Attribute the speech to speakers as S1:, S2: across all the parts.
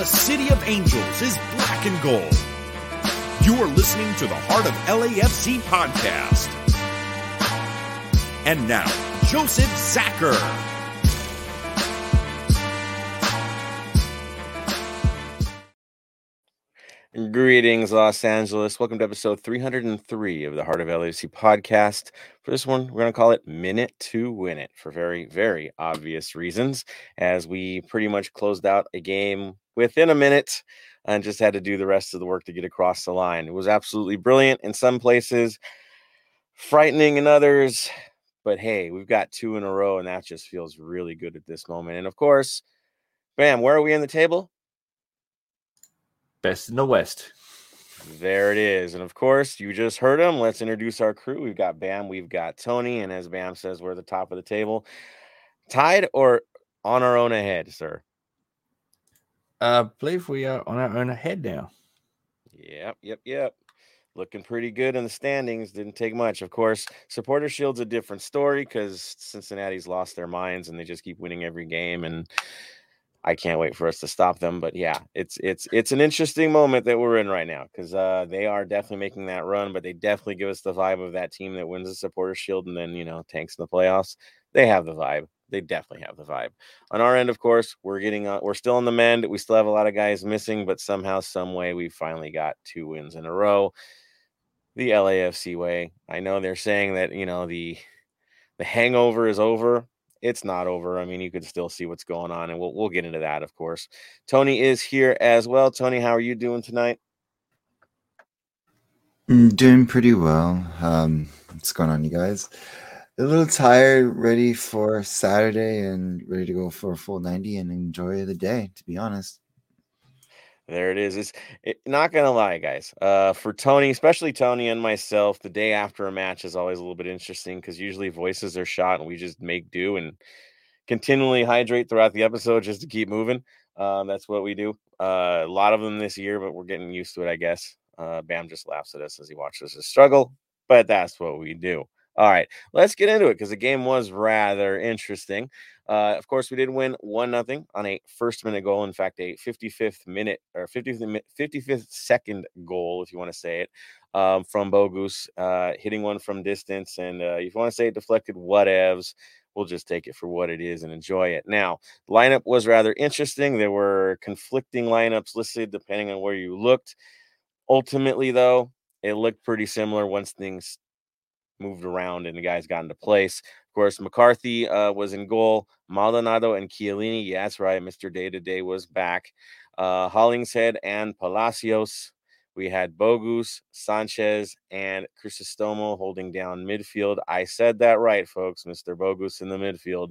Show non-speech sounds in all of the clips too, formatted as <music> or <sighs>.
S1: The city of angels is black and gold. You are listening to the Heart of LAFC podcast. And now, Joseph Zacher.
S2: Greetings, Los Angeles. Welcome to episode 303 of the Heart of LAFC podcast. For this one, we're going to call it Minute to Win It for very, very obvious reasons, as we pretty much closed out a game within a minute and just had to do the rest of the work to get across the line. It was absolutely brilliant in some places, frightening in others. But hey, we've got two in a row, and that just feels really good at this moment. And of course, bam, where are we in the table?
S3: Best in the West.
S2: There it is. And of course, you just heard him. Let's introduce our crew. We've got Bam, we've got Tony, and as Bam says, we're at the top of the table. Tied or on our own ahead, sir?
S3: I believe we are on our own ahead now.
S2: Yep, yep, yep. Looking pretty good in the standings. Didn't take much. Of course, supporter shield's a different story because Cincinnati's lost their minds and they just keep winning every game. And I can't wait for us to stop them. But yeah, it's it's it's an interesting moment that we're in right now because uh, they are definitely making that run, but they definitely give us the vibe of that team that wins the supporter shield and then you know tanks in the playoffs. They have the vibe. They definitely have the vibe. On our end, of course, we're getting uh, we're still on the mend. We still have a lot of guys missing, but somehow, some way, we finally got two wins in a row. The LAFC way. I know they're saying that you know the the hangover is over it's not over. I mean, you could still see what's going on, and we'll we'll get into that, of course. Tony is here as well. Tony, how are you doing tonight?
S4: Mm, doing pretty well. Um, what's going on, you guys? A little tired, ready for Saturday, and ready to go for a full ninety and enjoy the day. To be honest.
S2: There it is. It's it, not gonna lie, guys. Uh, for Tony, especially Tony and myself, the day after a match is always a little bit interesting because usually voices are shot and we just make do and continually hydrate throughout the episode just to keep moving. Um, that's what we do. Uh, a lot of them this year, but we're getting used to it, I guess. Uh, Bam just laughs at us as he watches us struggle, but that's what we do. All right, let's get into it because the game was rather interesting. Uh, of course, we did win one nothing on a first minute goal. In fact, a 55th minute or 50th 55th second goal, if you want to say it, um, from Bogusz, uh, hitting one from distance. And uh, if you want to say it deflected, whatevs. We'll just take it for what it is and enjoy it. Now, lineup was rather interesting. There were conflicting lineups listed depending on where you looked. Ultimately, though, it looked pretty similar once things moved around and the guys got into place. Of course, McCarthy uh, was in goal. Maldonado and Chiellini, yeah, that's right. Mr. Day to Day was back. Uh, Hollingshead and Palacios. We had Bogusz, Sanchez, and Crisostomo holding down midfield. I said that right, folks. Mr. Bogusz in the midfield.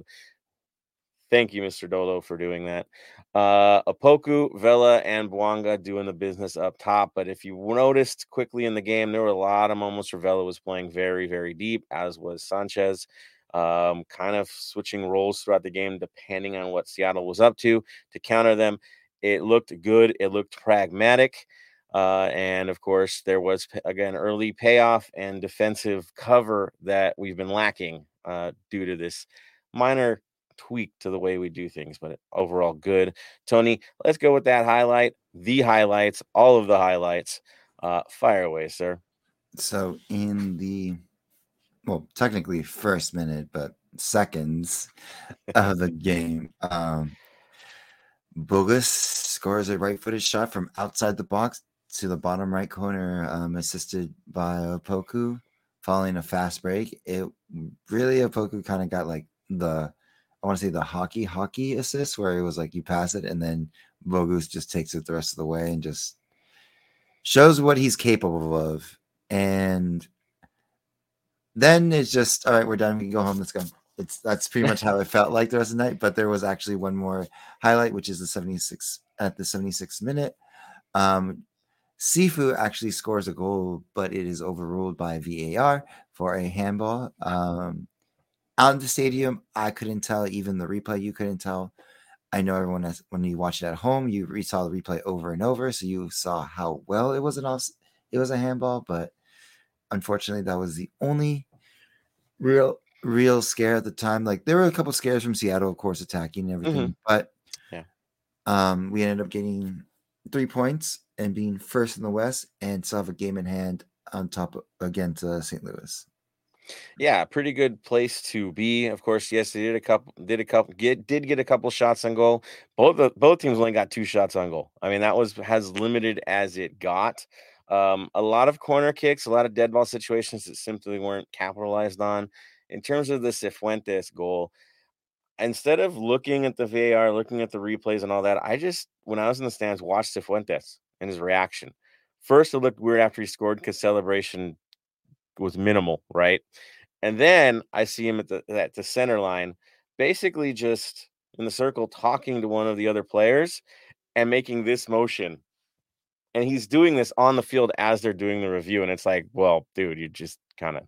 S2: Thank you, Mr. Dolo, for doing that. Uh, Opoku, Vela, and Bouanga doing the business up top. But if you noticed quickly in the game, there were a lot of moments where Vela was playing very, very deep, as was Sanchez. Um, kind of switching roles throughout the game, depending on what Seattle was up to to counter them. It looked good. It looked pragmatic. Uh, and of course, there was again early payoff and defensive cover that we've been lacking uh, due to this minor tweak to the way we do things, but overall good. Tony, let's go with that highlight, the highlights, all of the highlights. Uh, fire away, sir.
S4: So in the well, technically first minute, but seconds <laughs> of the game, um, Bogusz scores a right-footed shot from outside the box to the bottom right corner, um, assisted by Opoku, following a fast break. It really Opoku kind of got like the I want to say the hockey hockey assist where it was like you pass it and then Bogusz just takes it the rest of the way and just shows what he's capable of. And then it's just all right, we're done. We can go home. Let's go. It's that's pretty much how it felt like the rest of the night. But there was actually one more highlight, which is the 76 at the 76th minute. Um, Sifu actually scores a goal, but it is overruled by VAR for a handball. Um, out in the stadium, I couldn't tell. Even the replay, you couldn't tell. I know everyone has, when you watch it at home, you saw the replay over and over, so you saw how well it was an off, it was a handball. But unfortunately, that was the only real real scare at the time. Like there were a couple scares from Seattle, of course, attacking and everything, mm-hmm. but
S2: yeah,
S4: Um, we ended up getting three points and being first in the West, and still have a game in hand on top of- against uh, St. Louis.
S2: Yeah, pretty good place to be. Of course, yes, they did a couple, did a couple, get did get a couple shots on goal. Both the both teams only got two shots on goal. I mean, that was as limited as it got. Um, a lot of corner kicks, a lot of dead ball situations that simply weren't capitalized on. In terms of the Cifuentes goal, instead of looking at the VAR, looking at the replays and all that, I just when I was in the stands watched Cifuentes and his reaction. First, it looked weird after he scored because celebration was minimal, right? And then I see him at the at the center line, basically just in the circle talking to one of the other players and making this motion. And he's doing this on the field as they're doing the review. And it's like, well, dude, you just kind of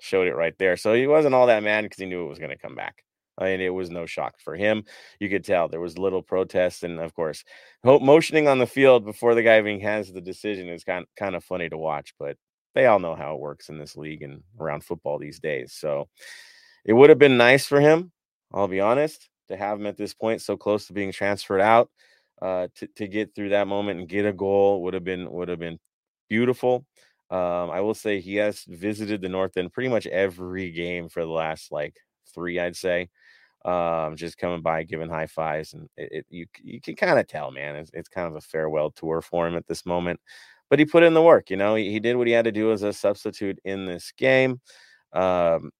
S2: showed it right there. So he wasn't all that mad because he knew it was going to come back. I mean, it was no shock for him. You could tell there was little protest, and of course, motioning on the field before the guy even has the decision is kind kind of funny to watch. But they all know how it works in this league and around football these days. So it would have been nice for him. I'll be honest to have him at this point so close to being transferred out uh, to to get through that moment and get a goal would have been would have been beautiful. Um, I will say he has visited the North End pretty much every game for the last like three, I'd say um, just coming by, giving high fives, and it, it you you can kind of tell, man, it's, it's kind of a farewell tour for him at this moment. But he put in the work, you know. He, he did what he had to do as a substitute in this game. Um,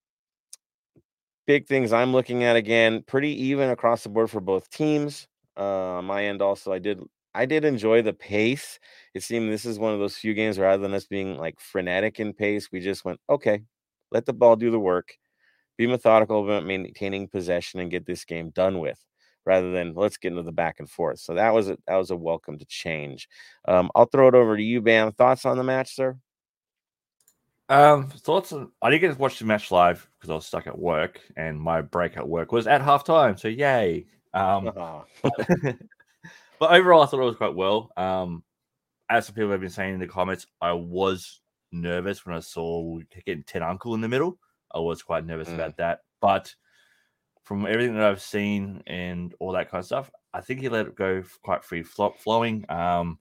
S2: big things I'm looking at again, pretty even across the board for both teams. Uh, on my end, also, I did I did enjoy the pace. It seemed this is one of those few games rather than us being like frenetic in pace, we just went okay, let the ball do the work be methodical about maintaining possession and get this game done with rather than let's get into the back and forth. So that was a that was a welcome to change. Um, I'll throw it over to you, Bam. Thoughts on the match, sir?
S3: Um, thoughts on I didn't get to watch the match live because I was stuck at work and my break at work was at halftime. So yay. Um
S2: Oh, <laughs>
S3: but overall I thought it was quite well. Um as some people have been saying in the comments, I was nervous when I saw getting Ted Unkel in the middle. I was quite nervous
S2: Mm.
S3: about that. But from everything that I've seen and all that kind of stuff, I think he let it go quite free flo- flowing. Um,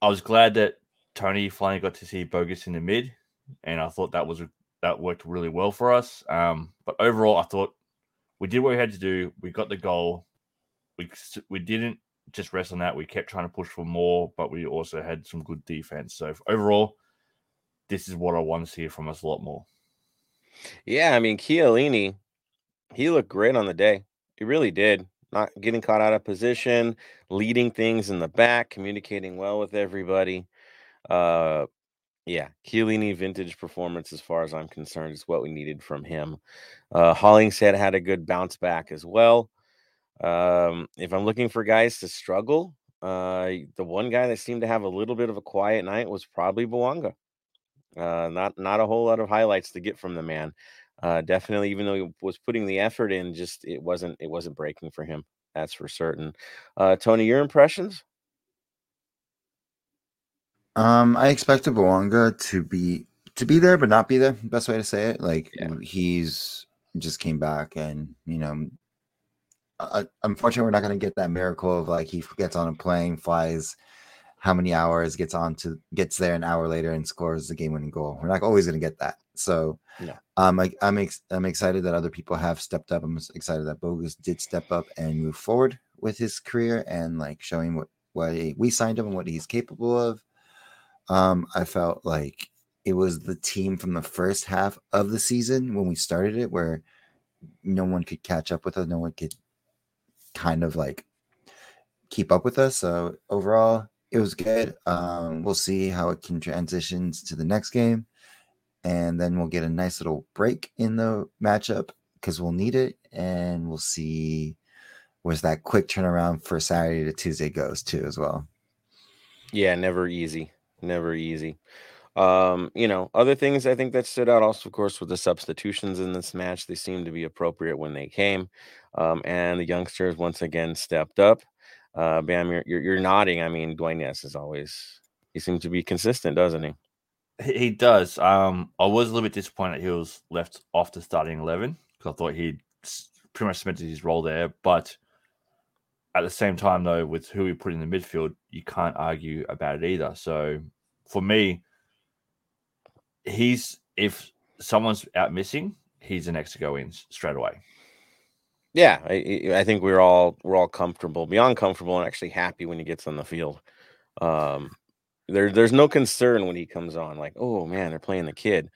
S3: I was glad that Tony finally got to see Bogusz in the mid, and I thought that was that worked really well for us. Um, but overall, I thought we did what we had to do. We got the goal. We we didn't just rest on that. We kept trying to push for more, but we also had some good defense. So overall, this is what I want to see from us a lot more.
S2: yeah, I mean Chiellini, he looked great on the day. He really did. Not getting caught out of position, leading things in the back, communicating well with everybody. Uh, yeah, Chiellini vintage performance as far as I'm concerned is what we needed from him. Uh, Hollingshead had a good bounce back as well. Um, if I'm looking for guys to struggle, uh, the one guy that seemed to have a little bit of a quiet night was probably Bouanga. Uh, not not a whole lot of highlights to get from the man. Uh, definitely, even though he was putting the effort in, just it wasn't it wasn't breaking for him. That's for certain. Uh, Tony, your impressions?
S4: Um, I expected Bouanga to be to be there, but not be there. Best way to say it. Like
S2: Yeah.
S4: he's just came back, and you know, uh, unfortunately, we're not going to get that miracle of like he gets on a plane, flies how many hours, gets on to gets there an hour later and scores the game-winning goal. We're not always going to get that. So,
S2: No.
S4: um, I, I'm ex- I'm excited that other people have stepped up. I'm excited that Bogusz did step up and move forward with his career and like showing what what he- we signed him and what he's capable of. Um, I felt like it was the team from the first half of the season when we started it where no one could catch up with us, no one could kind of like keep up with us. So overall, it was good. Um, we'll see how it can transitions to the next game, and then we'll get a nice little break in the matchup because we'll need it, and we'll see where's that quick turnaround for Saturday to Tuesday goes too as well.
S2: Yeah, never easy. Never easy. Um, you know, other things I think that stood out also, of course, with the substitutions in this match. They seemed to be appropriate when they came. Um, and the youngsters once again stepped up. Uh, Bam, you're, you're, you're nodding. I mean, Duenas is always, he seems to be consistent, doesn't he?
S3: He, he does. Um, I was a little bit disappointed he was left off the starting eleven because I thought he'd pretty much cemented his role there. But at the same time, though, with who we put in the midfield, you can't argue about it either. So for me, he's if someone's out missing, he's the next to go in straight away.
S2: Yeah, I, I think we're all we're all comfortable, beyond comfortable, and actually happy when he gets on the field. Um, there, there's no concern when he comes on, like, oh man, they're playing the kid.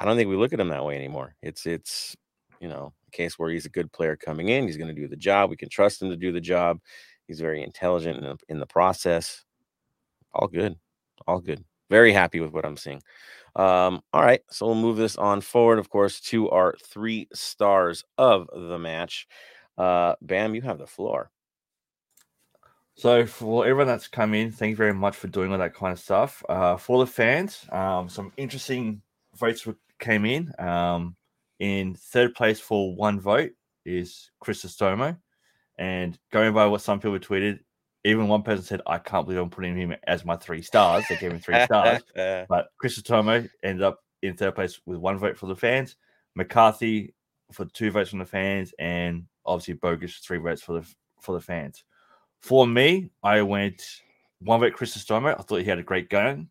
S2: I don't think we look at him that way anymore. It's it's you know a case where he's a good player coming in. He's going to do the job. We can trust him to do the job. He's very intelligent in the, in the process. All good, all good. Very happy with what I'm seeing. Um, all right, so we'll move this on forward, of course, to our three stars of the match. Uh, Bam, you have the floor.
S3: So for everyone that's come in, thank you very much for doing all that kind of stuff. Uh, for the fans, um, some interesting votes came in. Um, in third place for one vote is Crisostomo. And going by what some people tweeted, even one person said, I can't believe I'm putting him as my three stars. They gave him three stars. <laughs> but Chris Crisostomo ended up in third place with one vote for the fans. McCarthy for two votes from the fans, and obviously Bogusz three votes for the for the fans. For me, I went one vote Chris Crisostomo. I thought he had a great game.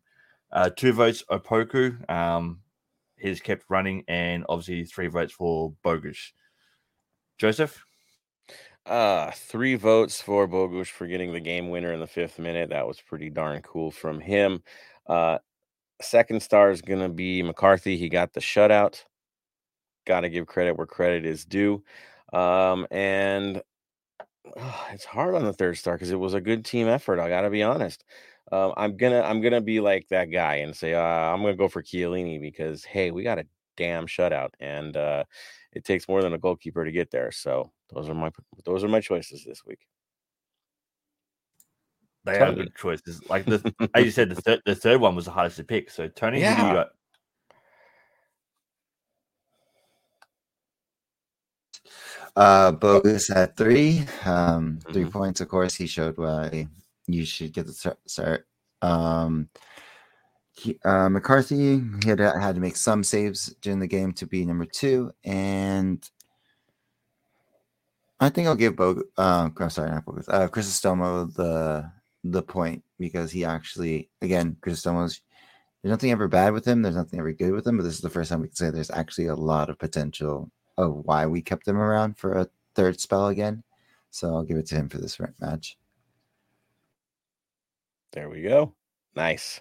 S3: Uh, two votes Opoku. Um, he's kept running, and obviously three votes for Bogusz. Joseph.
S2: Uh, three votes for Bogusz for getting the game winner in the fifth minute. That was pretty darn cool from him. Uh, second star is going to be McCarthy. He got the shutout. Got to give credit where credit is due. Um, and it's hard on the third star because it was a good team effort. I got to be honest. Um, I'm gonna I'm gonna be like that guy and say uh, I'm gonna go for Chiellini because hey, we got a damn shutout, and uh, it takes more than a goalkeeper to get there. So those are my those are my choices this week.
S3: They Tony. are good choices. Like the <laughs> as you said, the third the third one was the hardest to pick. So Tony, yeah. who you got?
S4: Uh, Bogusz at three, um, mm-hmm. three points. Of course, he showed why you should get the start. Um, he, uh, McCarthy he had had to make some saves during the game to be number two, and I think I'll give Bog. Uh, I'm sorry, not Bogusz. Uh, Crisostomo the the point because he actually again Chris Crisostomo's. There's nothing ever bad with him. There's nothing ever good with him. But this is the first time we can say there's actually a lot of potential of why we kept him around for a third spell again. So I'll give it to him for this match.
S2: There we go. Nice.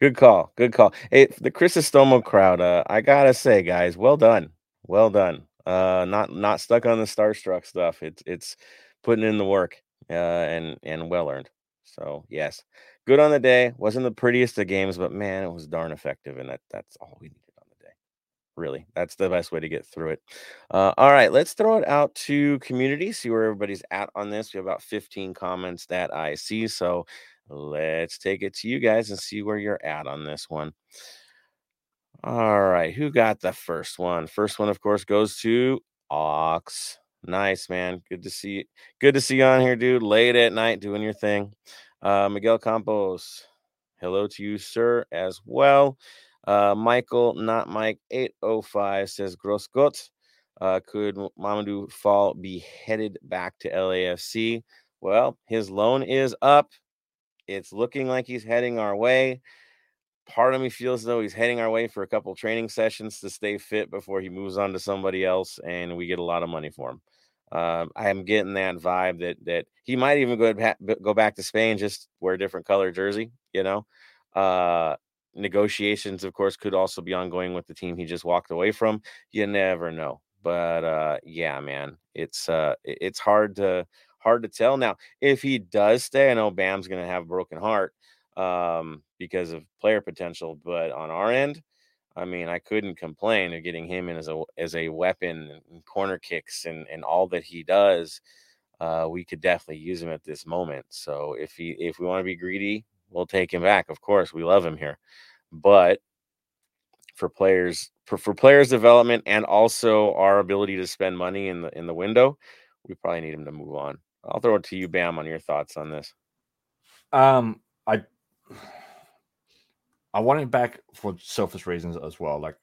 S2: Good call. Good call. Hey, the Crisostomo crowd, uh, I gotta say, guys, well done. Well done. Uh not not stuck on the starstruck stuff. It's it's putting in the work uh and and well earned. So yes. Good on the day. Wasn't the prettiest of games, but man, it was darn effective. And that that's all we needed on the day. Really. That's the best way to get through it. Uh all right, let's throw it out to community, see where everybody's at on this. We have about 15 comments that I see. So let's take it to you guys and see where you're at on this one. All right, who got the first one? First one, of course, goes to Ox. Nice, man. Good to see you. Good to see you on here, dude. Late at night doing your thing. Uh, Miguel Campos, hello to you, sir, as well. Uh, Michael, not Mike, 805 says Grossgott. Uh, could Mamadou Fall be headed back to LAFC? Well, his loan is up. It's looking like he's heading our way. Part of me feels though he's heading our way for a couple training sessions to stay fit before he moves on to somebody else, and we get a lot of money for him. Um, I am getting that vibe that that he might even go back, go back to Spain, just wear a different color jersey. You know, uh, negotiations, of course, could also be ongoing with the team he just walked away from. You never know, but uh, yeah, man, it's uh, it's hard to hard to tell. Now, if he does stay, I know Bam's going to have a broken heart um, because of player potential, but on our end, I mean, I couldn't complain of getting him in as a as a weapon and corner kicks and and all that he does. Uh, we could definitely use him at this moment. So if he if we want to be greedy, we'll take him back. Of course, we love him here, but for players for, for players development and also our ability to spend money in the in the window, we probably need him to move on. I'll throw it to you, Bam, on your thoughts on this.
S3: Um, I I want him back for selfish reasons as well. Like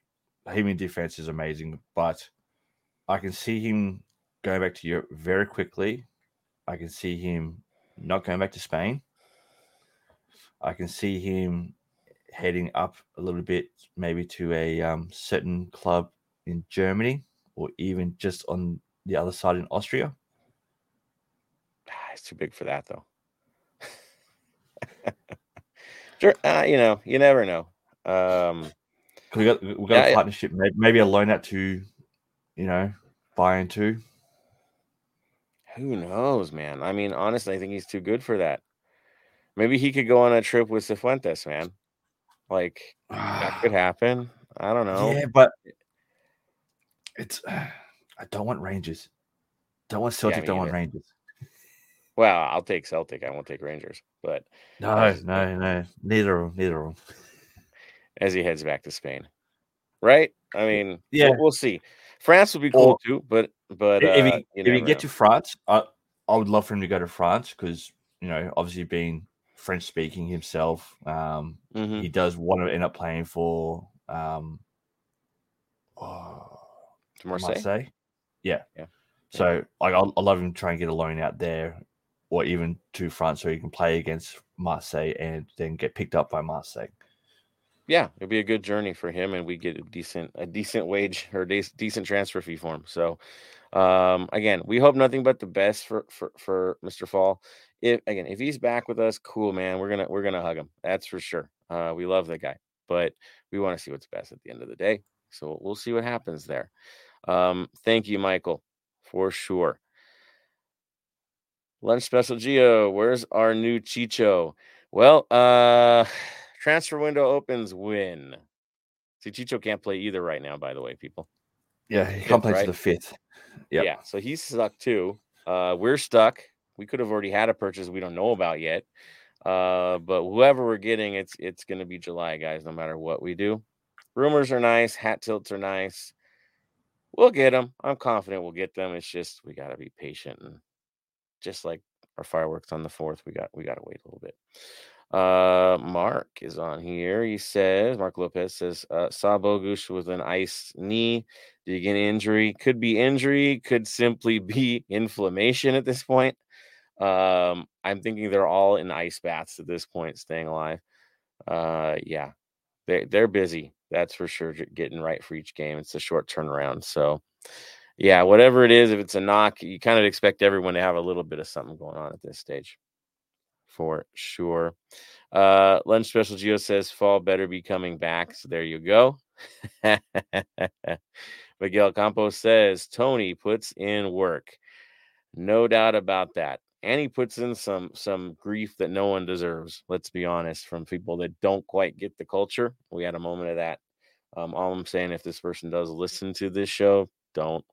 S3: him in defense is amazing, but I can see him going back to Europe very quickly I can see him not going back to Spain. I can see him heading up a little bit, maybe to a um, certain club in Germany or even just on the other side in Austria.
S2: Too big for that, though. <laughs> sure, uh, you know, you never know. Um,
S3: we got we got
S2: Yeah,
S3: a partnership, maybe a loan out to, you know, buy into.
S2: who knows, man? I mean, honestly, I think he's too good for that. Maybe he could go on a trip with Cifuentes, man. Like that could <sighs> happen. I don't know.
S3: Yeah, but it's <sighs> I don't want Rangers. Don't want Celtic.
S2: me
S3: don't want. Rangers.
S2: Well, I'll take Celtic. I won't take Rangers. But
S3: No,
S2: That's-
S3: no, no. Neither of them. Neither of them.
S2: as he heads back to Spain, right? I mean,
S3: Yeah.
S2: we'll, we'll see. France will be cool too, but but
S3: if
S2: uh,
S3: he
S2: you
S3: if he get to France, I I would love for him to go to France because you know, obviously being French speaking himself, um,
S2: Mhm.
S3: he does want to end up playing for um, oh,
S2: Marseille.
S3: Marseille. Yeah.
S2: Yeah.
S3: So like I'll, I love him trying to get a loan out there, or even to France, so he can play against Marseille and then get picked up by Marseille.
S2: yeah, it'd be a good journey for him, and we get a decent a decent wage or de- decent transfer fee for him. So, um, again, we hope nothing but the best for for for Mr. Fall. If again, if he's back with us, cool, man. We're gonna we're gonna hug him. That's for sure. Uh, we love the guy, but we want to see what's best at the end of the day. So we'll see what happens there. Um, thank you, Michael, for sure. Lunch special Geo, where's our new Chicho? Well, uh <sighs> transfer window opens when? See, Chicho can't play either right now, by the way, people.
S3: Yeah, he
S2: Fifth,
S3: can't play
S2: right?
S3: to the fifth. Yep.
S2: Yeah, so he's stuck too. Uh we're stuck. We could have already had a purchase we don't know about yet. Uh, but whoever we're getting, it's it's gonna be July, guys, no matter what we do. Rumors are nice, hat tilts are nice. We'll get them. I'm confident we'll get them. It's just we gotta be patient and just like our fireworks on the fourth, we got we gotta wait a little bit. Uh, Mark is on here. He says, Mark Lopez says, uh, saw Bogusz with an ice knee. Did he get an injury? Could be injury, could simply <laughs> be inflammation at this point. Um, I'm thinking they're all in ice baths at this point, staying alive. Uh, yeah, they they're busy. That's for sure. Getting right for each game. It's a short turnaround. So, yeah, whatever it is, if it's a knock, you kind of expect everyone to have a little bit of something going on at this stage, for sure. Uh, Lunch Special Geo says fall better be coming back. So there you go. <laughs> Miguel Campos says Tony puts in work. No doubt about that. And he puts in some some grief that no one deserves. Let's be honest, from people that don't quite get the culture. We had a moment of that. Um, all I'm saying, if this person does listen to this show, don't.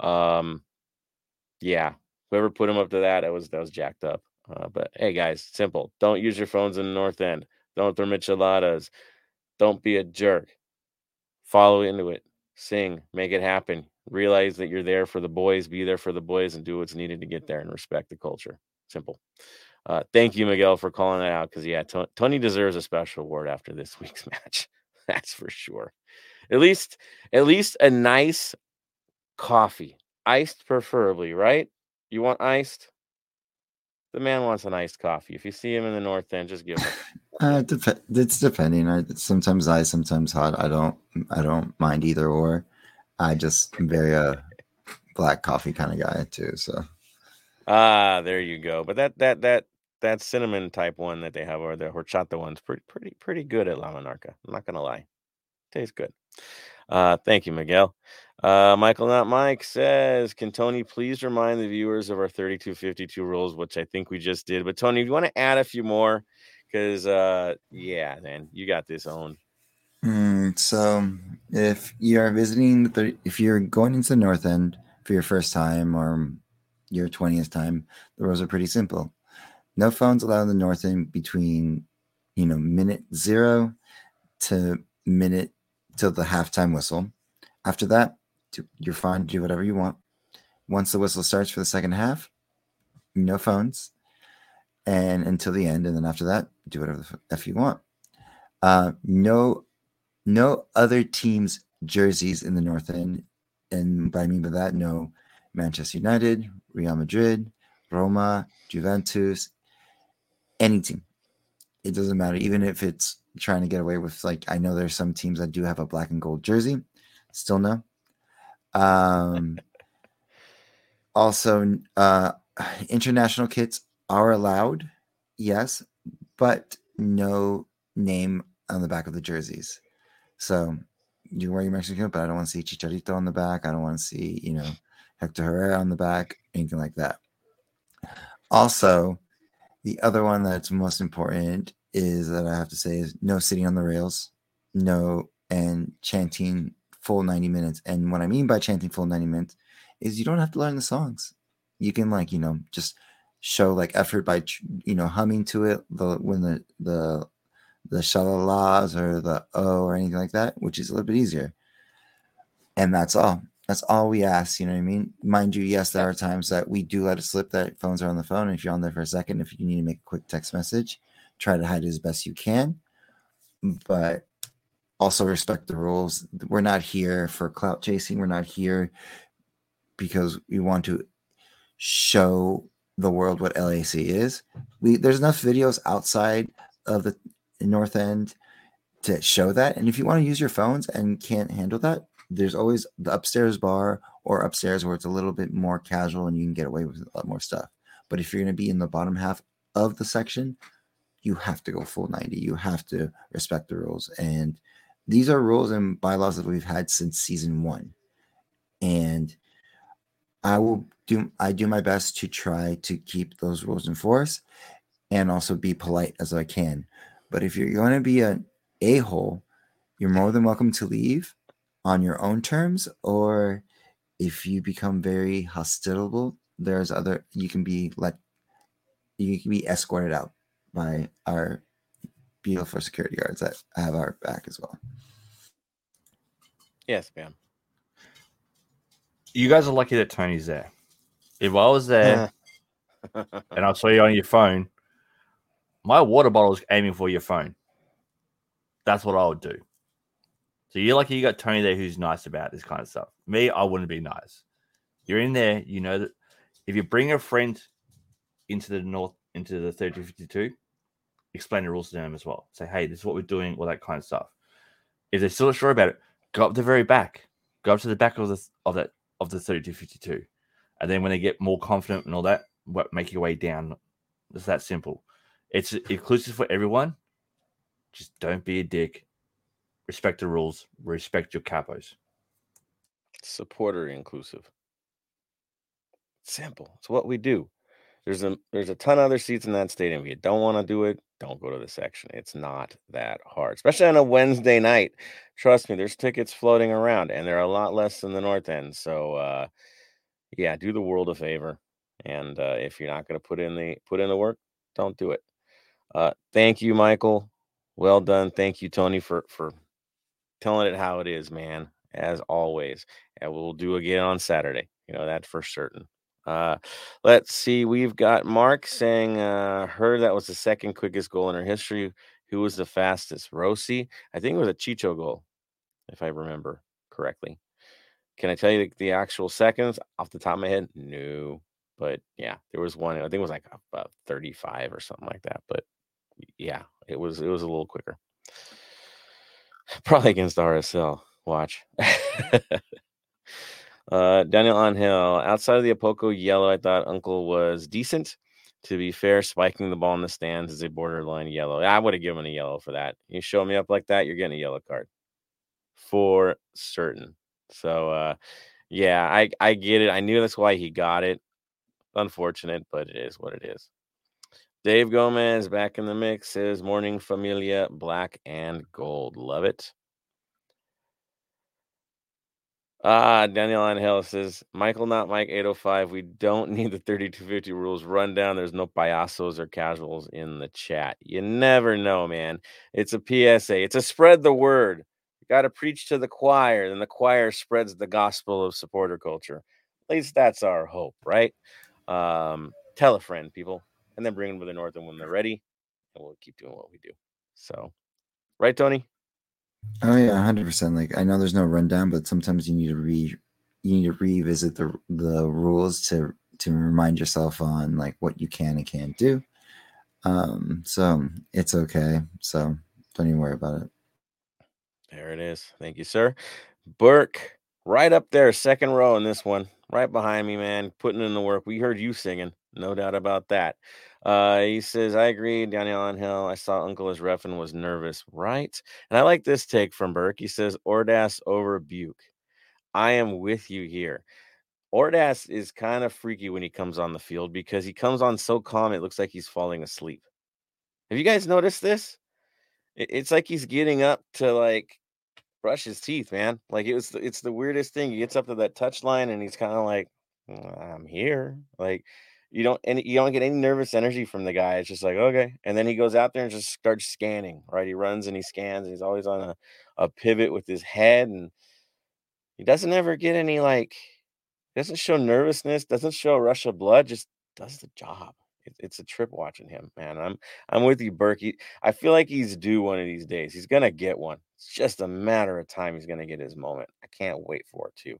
S2: Um, yeah, whoever put him up to that, that was that was jacked up. Uh, but hey, guys, simple. Don't use your phones in the north end. Don't throw micheladas. Don't be a jerk. Follow into it. Sing. Make it happen. Realize that you're there for the boys. Be there for the boys and do what's needed to get there and respect the culture. Simple. Uh, thank you, Miguel, for calling that out. Because yeah, To- Tony deserves a special award after this <laughs> week's match. That's for sure. At least, at least a nice coffee, iced preferably, right? You want iced? The man wants an iced coffee. If you see him in the north end, just give him. <laughs>
S4: Uh, dep- it's depending. I sometimes ice, sometimes hot. I don't. I don't mind either or. I just am very uh black coffee kind of guy too. So
S2: Ah, there you go. But that that that that cinnamon type one that they have, or the horchata one's pretty pretty pretty good at La Monarca. I'm not gonna lie, tastes good. Uh, thank you, Miguel. Uh, Michael, not Mike says, can Tony please remind the viewers of our 3252 rules, which I think we just did. But Tony, if you want to add a few more, because uh, yeah, man, you got this owned.
S4: Mm, so if you are visiting the if you're going into the north end for your first time or your 20th time the rules are pretty simple no phones allowed in the north end between you know minute zero to minute till the halftime whistle after that do- you're fine do whatever you want once the whistle starts for the second half no phones and until the end and then after that do whatever the f- you want uh, no no other teams' jerseys in the North End. And by I mean by that, no Manchester United, Real Madrid, Roma, Juventus, any team. It doesn't matter, even if it's trying to get away with like I know there's some teams that do have a black and gold jersey. Still no. Um also uh international kits are allowed, yes, but no name on the back of the jerseys. So you wear your Mexican, but I don't want to see Chicharito on the back. I don't want to see, you know, Hector Herrera on the back, anything like that. Also, the other one that's most important is that I have to say is no sitting on the rails, no and chanting full 90 minutes. And what I mean by chanting full 90 minutes is you don't have to learn the songs. You can like, you know, just show like effort by you know humming to it the when the the the shalalas or the o or anything like that, which is a little bit easier. And that's all. That's all we ask. You know what I mean? Mind you, yes, there are times that we do let it slip that phones are on the phone. If you're on there for a second, if you need to make a quick text message, try to hide it as best you can. But also respect the rules. We're not here for clout chasing. We're not here because we want to show the world what LAC is. We there's enough videos outside of the North End to show that. And if you want to use your phones and can't handle that, there's always the upstairs bar or upstairs where it's a little bit more casual and you can get away with a lot more stuff. But if you're going to be in the bottom half of the section, you have to go full 90. You have to respect the rules. And these are rules and bylaws that we've had since season one. And I will do I do my best to try to keep those rules in force and also be polite as I can. But if you're going to be an a hole, you're more than welcome to leave on your own terms, or if you become very hospitable, there's other you can be let you can be escorted out by our beautiful security guards that have our back as well.
S2: Yes, ma'am.
S3: You guys are lucky that Tony's there. If I was there <laughs> and I saw you on your phone, my water bottle is aiming for your phone. That's what I would do. So you're lucky you got Tony there who's nice about this kind of stuff. Me, I wouldn't be nice. You're in there, you know that if you bring a friend into the north into the 3052, explain the rules to them as well. Say, hey, this is what we're doing, all that kind of stuff. If they're still not sure about it, go up the very back. Go up to the back of the of that of the 3252. And then when they get more confident and all that, make your way down. It's that simple. It's inclusive for everyone. Just don't be a dick. Respect the rules. Respect your capos.
S2: Supporter inclusive. Simple. It's what we do. There's a there's a ton of other seats in that stadium. If you don't want to do it, don't go to the section. It's not that hard, especially on a Wednesday night. Trust me, there's tickets floating around, and they're a lot less than the north end. So, uh, yeah, do the world a favor, and uh, if you're not going to put in the put in the work, don't do it. Uh, thank you, Michael. Well done. Thank you, Tony, for for telling it how it is, man. As always, and we'll do again on Saturday. You know that for certain. Uh, let's see. We've got Mark saying, uh, heard that was the second quickest goal in her history. Who was the fastest? Rossi? I think it was a Chicho goal, if I remember correctly. Can I tell you the, the actual seconds off the top of my head? No. But yeah, there was one. I think it was like about 35 or something like that. But yeah, it was it was a little quicker. <sighs> Probably against RSL. Watch. <laughs> Uh, Daniel Angel, outside of the Opoku yellow, I thought Unkel was decent. To be fair, spiking the ball in the stands is a borderline yellow. I would have given a yellow for that. You show me up like that, you're getting a yellow card for certain. So, uh, yeah, I I get it. I knew that's why he got it. Unfortunate, but it is what it is. Dave Gomez back in the mix says morning familia black and gold. Love it. Ah, Daniel Angel says, Michael, not Mike 805. We don't <laughs> need the 3250 rules rundown. There's no payasos or casuals in the chat. You never know, man. It's a PSA, it's a spread the word. You got to preach to the choir, and the choir spreads the gospel of supporter culture. At least that's our hope, right? Um, tell a friend, people, and then bring them to the north and when they're ready, and we'll keep doing what we do. So, right, Tony?
S4: Oh yeah, hundred percent. Like I know there's no rundown, but sometimes you need to re you need to revisit the the rules to to remind yourself on like what you can and can't do. Um, so it's okay. So don't even worry about it.
S2: There it is. Thank you, sir. Burke, right up there, second row in this one, right behind me, man, putting in the work. We heard you singing, no doubt about that. Uh, he says, I agree, Daniel Hill. I saw Unkel as ref and was nervous, right? And I like this take from Burke. He says, Ordaz over Biuk. I am with you here. Ordaz is kind of freaky when he comes on the field because he comes on so calm, it looks like he's falling asleep. Have you guys noticed this? It's like he's getting up to like brush his teeth, man. Like it was, it's the weirdest thing. He gets up to that touch line and he's kind of like, mm, I'm here. Like you don't, and you don't get any nervous energy from the guy. It's just like, okay. And then he goes out there and just starts scanning, right? He runs and he scans. And he's always on a, a pivot with his head and he doesn't ever get any like, doesn't show nervousness, doesn't show a rush of blood, just does the job. It, it's a trip watching him, man. I'm I'm with you, Berkey. I feel like he's due one of these days. He's gonna get one. It's just a matter of time. He's gonna get his moment. I can't wait for it too.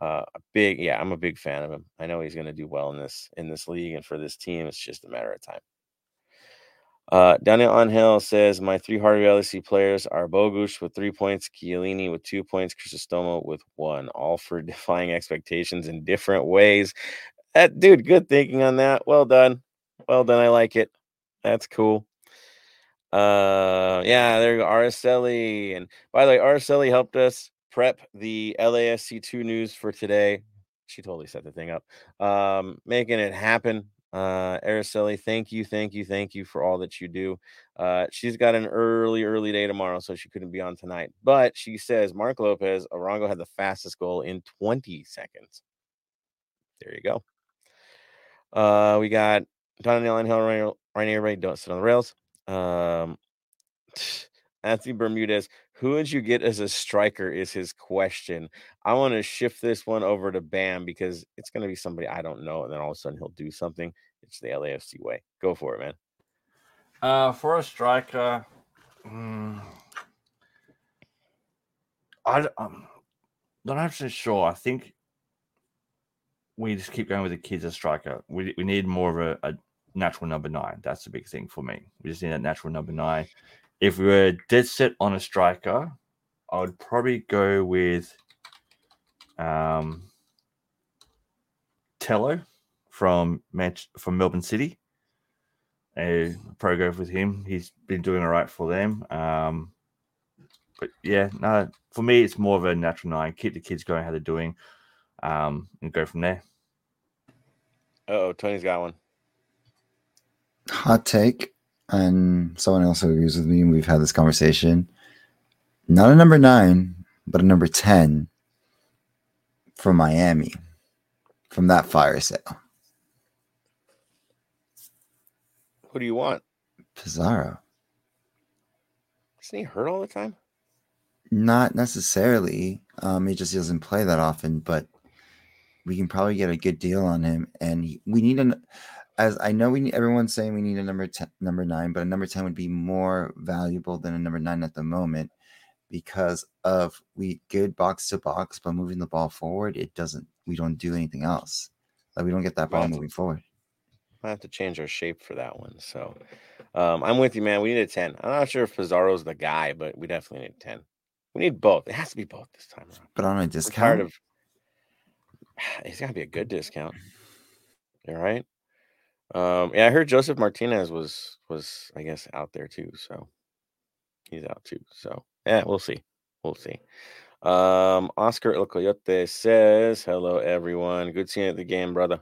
S2: Uh, a big, yeah, I'm a big fan of him. I know he's gonna do well in this in this league and for this team. It's just a matter of time. Uh, Daniel Angel says my three Heart of players are Bogusz with three points, Chiellini with two points, Crisostomo with one, all for <laughs> defying expectations in different ways. That dude, good thinking on that. Well done. Well done. I like it. That's cool. Uh, yeah, there you go. Araceli. And by the way, Araceli helped us prep the LASC two news for today. She totally set the thing up. Um, making it happen. Uh, Araceli, thank you, thank you, thank you for all that you do. Uh, she's got an early, early day tomorrow, so she couldn't be on tonight. But she says Mark Lopez, Arango had the fastest goal in 20 seconds. There you go. Uh, we got Donnell and Hill Rainier, Rainier don't sit on the rails. Um, <sighs> Anthony Bermudez, who would you get as a striker? Is his question. I want to shift this one over to Bam because it's going to be somebody I don't know, and then all of a sudden he'll do something. It's the LAFC way. Go for it, man.
S3: Uh, for a striker, mm, I, I'm not actually sure. I think we just keep going with the kids as striker. We, we need more of a, a natural number nine. That's the big thing for me. We just need a natural number nine. If we were dead set on a striker, I would probably go with um, Tello from Manch- from Melbourne City. A pro go with him. He's been doing all right for them. Um, but yeah, no, for me, it's more of a natural nine. Keep the kids going how they're doing, um, and go from there.
S2: Oh, Tony's got one
S4: hot take, and someone else who agrees with me, and we've had this conversation. Not a number nine, but a number 10 from Miami from that fire sale.
S2: Who do you want?
S4: Pizarro.
S2: Isn't he hurt all the time?
S4: Not necessarily. Um, he just doesn't play that often, but we can probably get a good deal on him. And he, we need an as I know we need, everyone's saying we need a number 10, number nine, but a number 10 would be more valuable than a number nine at the moment because of we good box to box, but moving the ball forward, it doesn't, we don't do anything else. Like we don't get that ball moving forward.
S2: I have to change our shape for that one. So um, I'm with you, man. We need a 10. I'm not sure if Pizarro's the guy, but we definitely need 10. We need both. It has to be both this time around.
S4: But on a discount,
S2: of <sighs> it's got to be a good discount. All right. Um, yeah, I heard Josef Martinez was was I guess out there too, so he's out too. So yeah, we'll see, we'll see. Um, Oscar El Coyote says, "Hello everyone, good seeing you at the game, brother."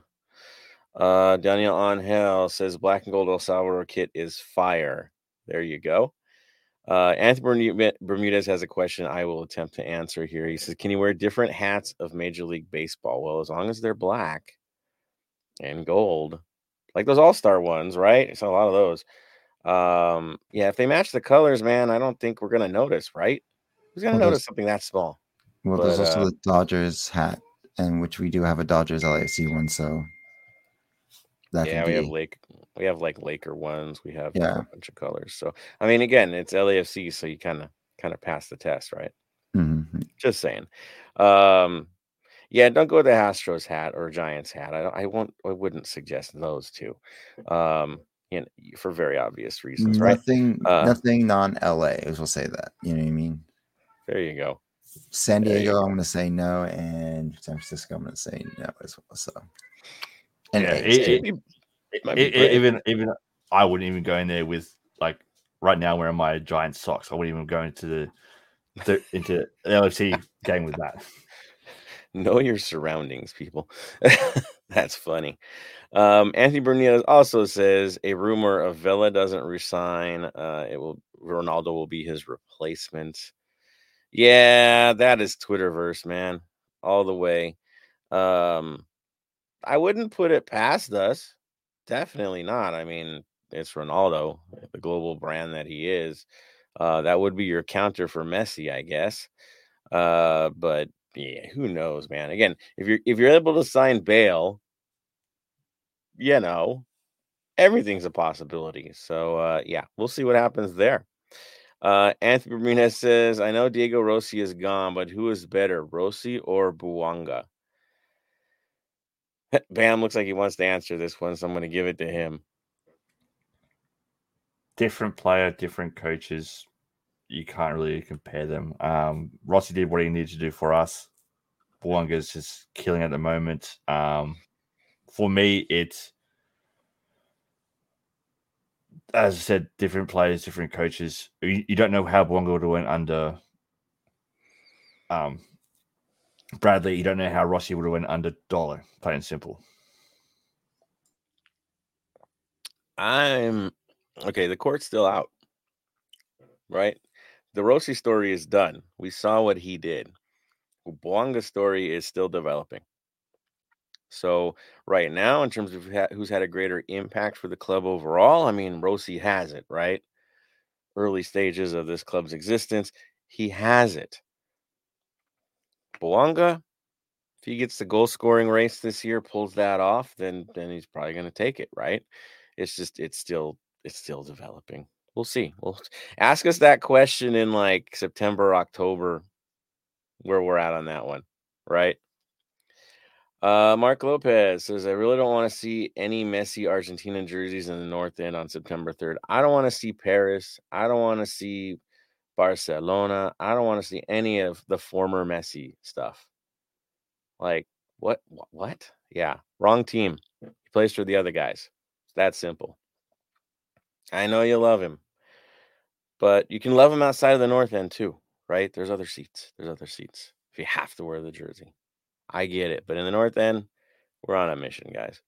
S2: Uh, Daniel Angel says, "Black and Gold El Salvador kit is fire." There you go. Uh, Anthony Bermudez has a question I will attempt to answer here. He says, Can you wear different hats of Major League Baseball? Well, as long as they're black and gold, like those all star ones, right? It's a lot of those. Um, yeah, if they match the colors, man, I don't think we're gonna notice, right? Who's gonna well, notice something that small?
S4: Well, but, there's also uh, the Dodgers hat, and which we do have a Dodgers LAC one, so
S2: that yeah, we be... have Lake, we have like Laker ones, we have yeah. a bunch of colors. So I mean, again, it's LAFC, so you kind of kind of pass the test, right?
S4: Mm-hmm.
S2: Just saying. Um, Yeah, don't go with the Astros hat or Giants hat. I I won't. I wouldn't suggest those two, um, you know, for very obvious reasons, right?
S4: Nothing,
S2: Uh,
S4: nothing non-LA. As we'll say that. You know what I mean?
S2: There you go.
S4: San Diego,
S2: go.
S4: I'm going to say no, and San Francisco, I'm going to say no as well. So, and
S3: Yeah,
S4: A's,
S3: it- it- It-
S2: might
S3: it- even even I wouldn't even go in there with like right now wearing my giant socks. I wouldn't even go into the, the into the LFC game with that.
S2: Know your surroundings, people. <laughs> That's funny. Um, Anthony Bernier also says a rumor of Vela doesn't resign. Uh, it will Ronaldo will be his replacement. Yeah, that is Twitterverse, man, all the way. Um, I wouldn't put it past us. Definitely not. I mean, it's Ronaldo, the global brand that he is. Uh, that would be your counter for Messi, I guess. Uh, but yeah, who knows, man? Again, if you're if you're able to sign Bale, you know, everything's a possibility. So uh, yeah, we'll see what happens there. Uh, Anthony Bermudez says, "I know Diego Rossi is gone, but who is better, Rossi or Bouanga?" <laughs> Bam looks like he wants to answer this one, so I'm going to give it to him.
S3: Different player, different coaches. You can't really compare them. Um, Rossi did what he needed to do for us. Bouanga's just killing at the moment. Um, for me, it's as I said, different players, different coaches. You, you don't know how Buanga would have went under um, Bradley. You don't know how Rossi would have went under Dollar. Plain and simple.
S2: I'm okay. The court's still out, right? The Rossi story is done. We saw what he did. Bouanga's story is still developing. So right now, in terms of who's had a greater impact for the club overall, I mean, Rossi has it, right? Early stages of this club's existence, he has it. Buanga, if he gets the goal scoring race this year, pulls that off, then then he's probably going to take it, right? It's just it's still it's still developing. We'll see. We'll <laughs> ask us that question in like September, October, where we're at on that one, right? Uh, Mark Lopez says, I really don't want to see any Messi Argentina jerseys in the North End on September 3rd. I don't want to see Paris. I don't want to see Barcelona. I don't want to see any of the former Messi stuff. Like, what? What? Yeah, wrong team. He plays for the other guys. It's that simple. I know you love him, but you can love them outside of the North End too, right? There's other seats. There's other seats. If you have to wear the jersey. I get it. But in the North End, we're on a mission, guys.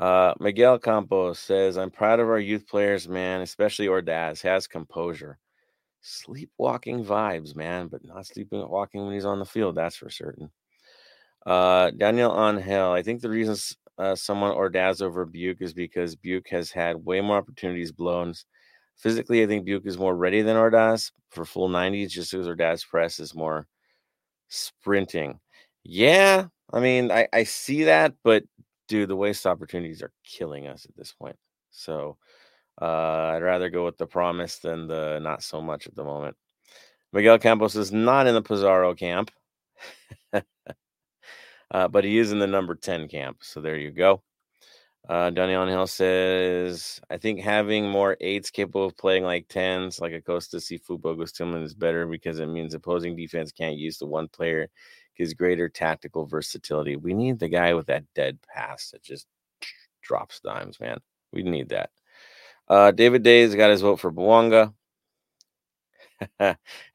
S2: Uh, Miguel Campos says, I'm proud of our youth players, man, especially Ordaz. Has composure. Sleepwalking vibes, man, but not sleepwalking when he's on the field. That's for certain. Uh, Daniel Angel, I think the reason uh, someone Ordaz over Biuk is because Biuk has had way more opportunities blown. Physically, I think Biuk is more ready than Ordaz for full 90s, just because Ordaz press is more sprinting. Yeah, I mean, I, I see that, but dude, the waste opportunities are killing us at this point. So uh, I'd rather go with the promise than the not so much at the moment. Miguel Campos is not in the Pizarro camp, <laughs> uh, but he is in the number 10 camp. So there you go. Uh, Daniel Hill says, I think having more eights capable of playing like tens, like Acosta, Sifu, Bogusz, Tillman is better because it means opposing defense can't use the one player, gives greater tactical versatility. We need the guy with that dead pass that just drops dimes, man. We need that. Uh, David Days got his vote for.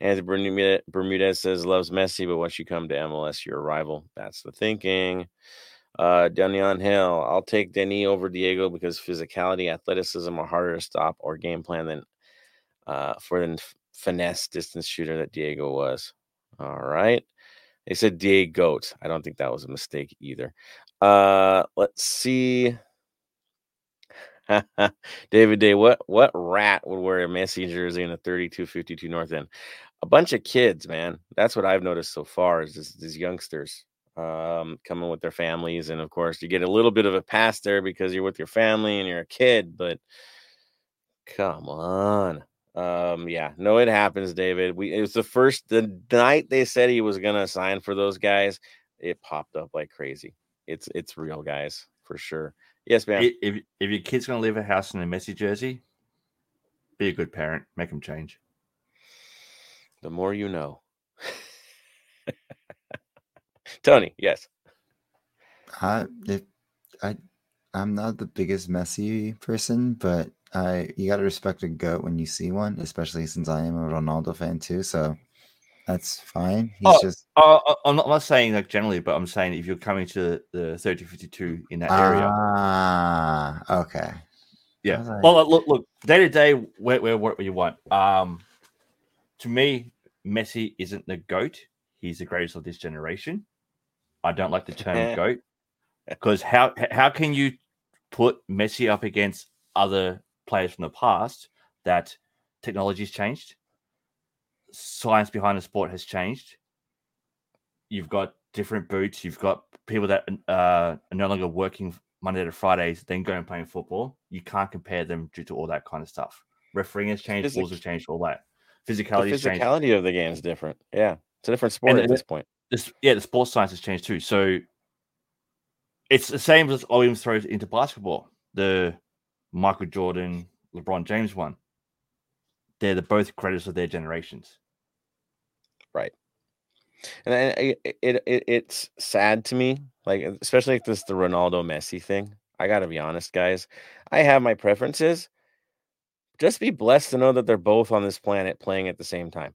S2: Anthony <laughs> Bermudez, Bermudez says loves Messi, but once you come to MLS, you're a rival. That's the thinking. Uh, Daniel Hill, I'll take Denis over Diego because physicality, athleticism are harder to stop or game plan than uh, for the finesse distance shooter that Diego was. All right. They said Diego Goat. I don't think that was a mistake either. Uh, let's see. <laughs> David Day, what what rat would wear a Messi jersey in a 3252 North End? A bunch of kids, man. That's what I've noticed so far is this, these youngsters um, coming with their families, and of course you get a little bit of a pass there because you're with your family and you're a kid. But come on, um, yeah, no, it happens, David. We it was the first the night they said he was gonna sign for those guys. it popped up like crazy. It's it's real, guys, for sure. Yes, man.
S3: If if your kid's gonna leave a house in a Messi jersey, be a good parent. Make them change.
S2: the more you know. Tony, yes.
S4: I if I I'm not the biggest Messi person, but I you gotta respect a goat when you see one, especially since I am a Ronaldo fan too. So that's fine. He's
S3: Oh,
S4: just
S3: Uh, I- I'm not, I'm not saying like generally, but I'm saying if you're coming to the 3052 in that area,
S4: ah okay.
S3: yeah.
S4: like-
S3: Well, look, look, day to day, where, where, what you want. Um, to me, Messi isn't the goat. He's the greatest of this generation. I don't like the term <laughs> goat because how how can you put Messi up against other players from the past that technology's changed, science behind the sport has changed. You've got different boots. You've got people that uh, are no longer working Monday to Fridays, then going and playing football. You can't compare them due to all that kind of stuff. Refereeing has changed, rules have changed, all that.
S2: The
S3: Physicality has changed.
S2: physicality of the game is different. Yeah. It's a different sport
S3: And
S2: at
S3: the-
S2: this point.
S3: This, yeah, the sports science has changed too. So it's the same as even throws into basketball. The Michael Jordan, LeBron James one. They're the both credits of their generations. Right.
S2: And I, I- it, it it's sad to me, like especially like this the Ronaldo Messi thing. I got to be honest, guys. I have my preferences. Just be blessed to know that they're both on this planet playing at the same time,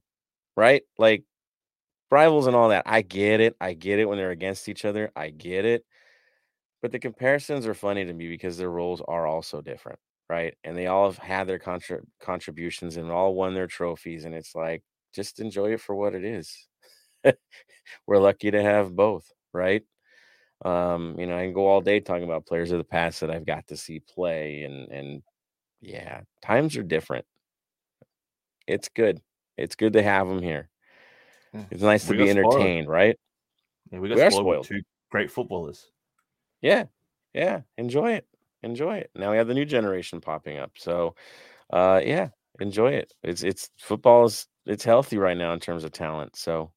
S2: right? Like rivals and all that. I get it. I get it when they're against each other. I get it. But the comparisons are funny to me because their roles are also different, right? And they all have had their contra- contributions and all won their trophies. And it's like, just enjoy it for what it is. <laughs> We're lucky to have both, right? Um, you know, I can go all day talking about players of the past that I've got to see play, and and yeah, times are different. It's good. It's good to have them here.
S3: Yeah.
S2: It's nice to be
S3: got spoiled.
S2: entertained, right?
S3: Yeah, we got
S2: We are
S3: spoiled, with
S2: spoiled.
S3: two great footballers.
S2: Yeah, yeah. Enjoy it. Enjoy it. Now we have the new generation popping up. So uh yeah, enjoy it. It's it's football is it's healthy right now in terms of talent. So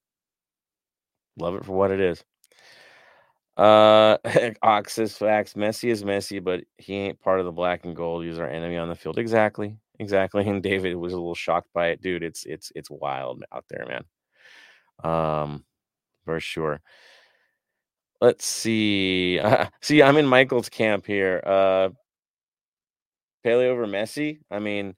S2: love it for what it is. Uh <laughs> Ox says facts. Messi is Messi, but he ain't part of the black and gold. He's our enemy on the field. Exactly. Exactly. <laughs> And David was a little shocked by it. Dude, it's it's it's wild out there, man. Um, for sure. Let's see. <laughs> see, I'm in Michael's camp here. Uh Pele over Messi. I mean,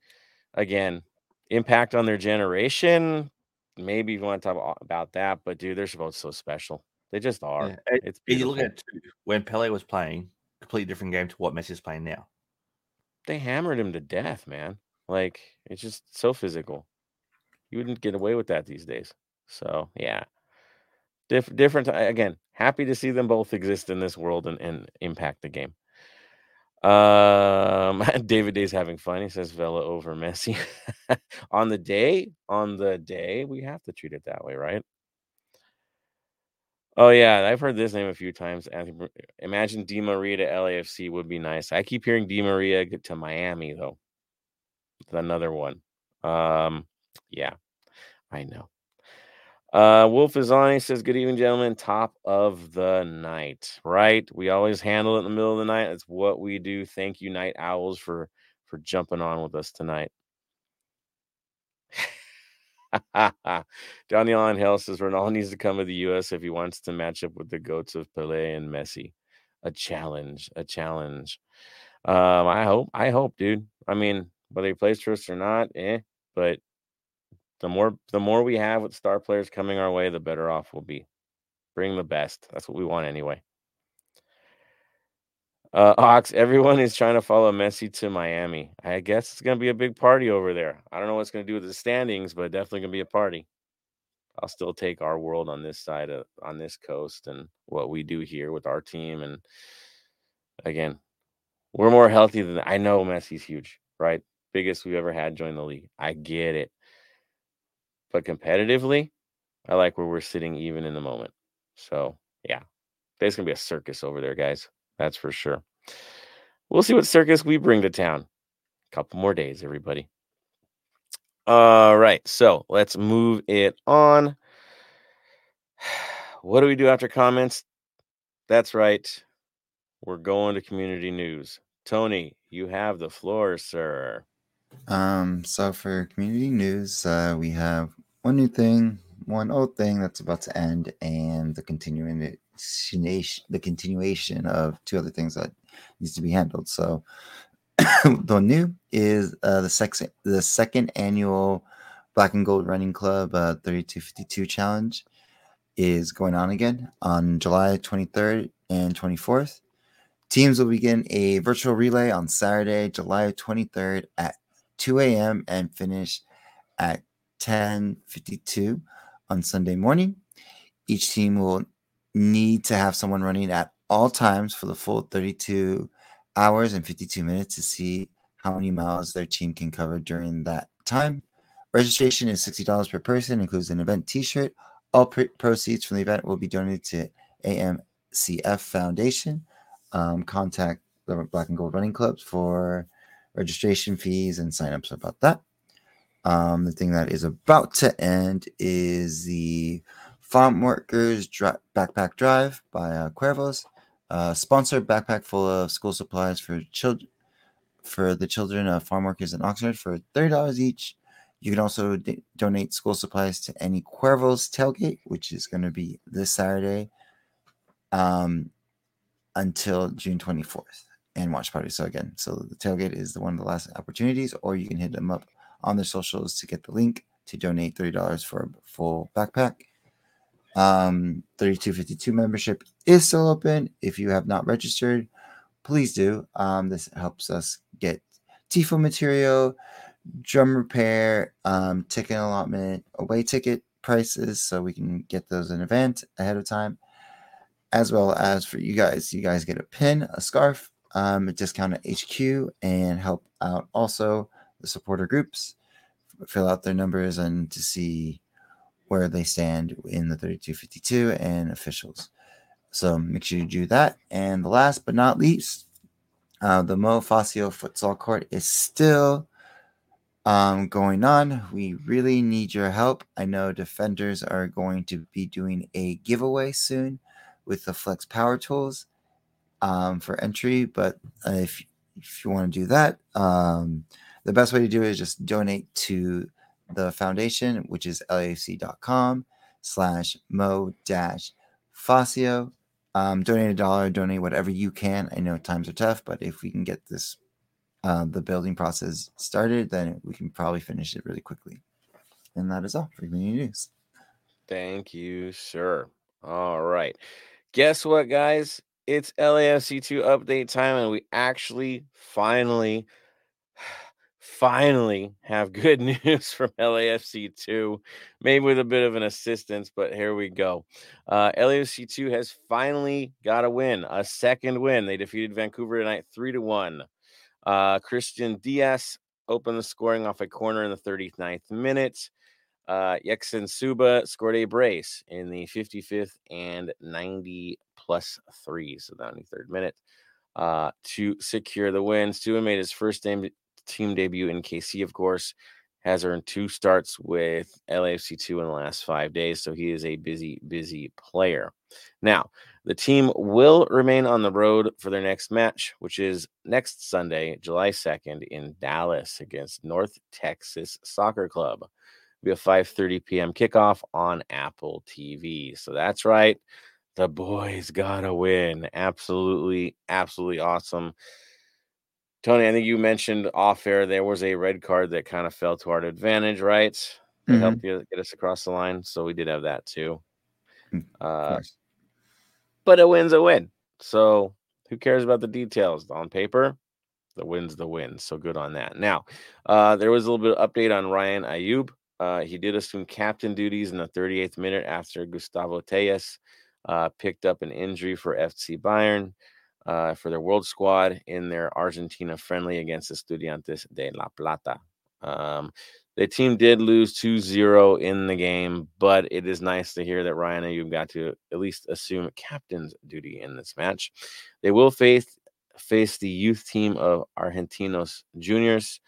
S2: again, impact on their generation. Maybe you want to talk about- that, but dude, they're both so special. They just are.
S3: Yeah,
S2: It's
S3: And you look at when Pele was playing, completely different game to what Messi's playing now.
S2: they hammered him to death, man. Like it's just so physical. You wouldn't get away with that these days. So yeah, Dif- different. Again, happy to see them both exist in this world and, and impact the game. Um, <laughs> David Day's having fun. He says Vela over Messi <laughs> on the day. On the day, we have to treat it that way, right? Oh yeah, I've heard this name a few times. Imagine Di Maria to LAFC would be nice. I keep hearing Di Maria to Miami though. Another one. Um, yeah, I know. Uh, Wolf is on. He says, "Good evening, gentlemen. Top of the night, right? We always handle it in the middle of the night. That's what we do. Thank you, night owls, for for jumping on with us tonight." Johnny on Hill says Ronaldo needs to come to the U.S. if he wants to match up with the goats of Pele and Messi. A challenge, a challenge. Um, I hope, I hope, dude. I mean, whether he plays for us or not, eh. But the more, the more we have with star players coming our way, the better off we'll be. Bring the best. That's what we want anyway. Uh, Ox, everyone is trying to follow Messi to Miami. I guess it's going to be a big party over there. I don't know what's going to do with the standings, but definitely going to be a party. I'll still take our world on this side of on this coast and what we do here with our team. And again, we're more healthy than I know Messi's huge, right? Biggest we've ever had join the league. I get it. But competitively, I like where we're sitting even in the moment. So yeah, there's gonna be a circus over there, guys. That's for sure. We'll see what circus we bring to town. A Couple more days, everybody. All right, so let's move it on. <sighs> what do we do after comments? That's right. We're going to community news. Tony, you have the floor, sir.
S4: Um, so for community news, uh, we have one new thing, one old thing that's about to end, and the continuing the continuation of two other things that needs to be handled. So <coughs> the new is uh, the second the second annual Black and Gold Running Club uh, 3252 challenge is going on again on July 23rd and 24th. Teams will begin a virtual relay on Saturday, July 23rd at 2 a.m. and finish at 10:52 on Sunday morning. Each team will need to have someone running at all times for the full 32 hours and 52 minutes to see how many miles their team can cover during that time. Registration is $60 per person, includes an event t shirt. All pr- proceeds from the event will be donated to AMCF Foundation. Um, contact the Black and Gold Running Clubs for registration fees and signups about that. Um, the thing that is about to end is the Farm Workers Dri- Backpack Drive by uh, Cuervos. Uh, sponsored backpack full of school supplies for children for the children of farm workers in Oxnard for thirty dollars each. You can also d- donate school supplies to any Cuervos tailgate, which is going to be this Saturday, um, until June twenty fourth, and watch party. So again, so the tailgate is the one of the last opportunities, or you can hit them up on their socials to get the link to donate thirty dollars for a full backpack. Um, 3252 membership is still open. If you have not registered, please do. Um, this helps us get TIFO material, drum repair, um, ticket allotment, away ticket prices, so we can get those in advance ahead of time, as well as for you guys. You guys get a pin, a scarf, um, discount at HQ, and help out also the supporter groups, fill out their numbers, and to see where they stand in the 3252 and officials. So make sure you do that. And the last but not least, uh, the Mo Facio futsal court is still um, going on. We really need your help. I know defenders are going to be doing a giveaway soon with the Flex Power Tools um, for entry. But uh, if if you want to do that, um, the best way to do it is just donate to the foundation, which is lafc.com slash mo dash facio. Um, donate a dollar, donate whatever you can. I know times are tough, but if we can get this uh, the building process started, then we can probably finish it really quickly. And that is all for community news.
S2: Thank you, sir. All right. Guess what, guys? It's LAFC2 update time, and we actually finally <sighs> finally have good <laughs> news from LAFC 2, maybe with a bit of an assistance, but here we go. Uh, LAFC 2 has finally got a win, a second win. They defeated Vancouver tonight 3 to 1. Uh, Christian Diaz opened the scoring off a corner in the 39th minute. Uh, Suba scored a brace in the 55th and 90 plus three, so the 93rd minute, uh, to secure the win. Suba made his first team debut in KC, of course, has earned two starts with LAFC2 in the last five days. So he is a busy, busy player. Now, the team will remain on the road for their next match, which is next Sunday, July 2nd in Dallas against North Texas Soccer Club. Be a 5:30 p.m. kickoff on Apple TV. So that's right. The boys gotta win. Absolutely, absolutely awesome. Tony, I think you mentioned off air there was a red card that kind of fell to our advantage, right? That
S4: Mhm.
S2: helped you get us across the line. So we did have that too.
S4: Mm,
S2: Uh,
S4: course.
S2: but a win's a win. So who cares about the details? On paper, the win's the win. So good on that. Now, uh, there was a little bit of update on Ryan Ayub. Uh, he did assume captain duties in the 38th minute after Gustavo Tejas uh, picked up an injury for FC Bayern uh, for their world squad in their Argentina friendly against Estudiantes de La Plata. Um, the team did lose 2-0 in the game, but it is nice to hear that Ryan Ayub got to at least assume captain's duty in this match. They will face face the youth team of Argentinos Juniors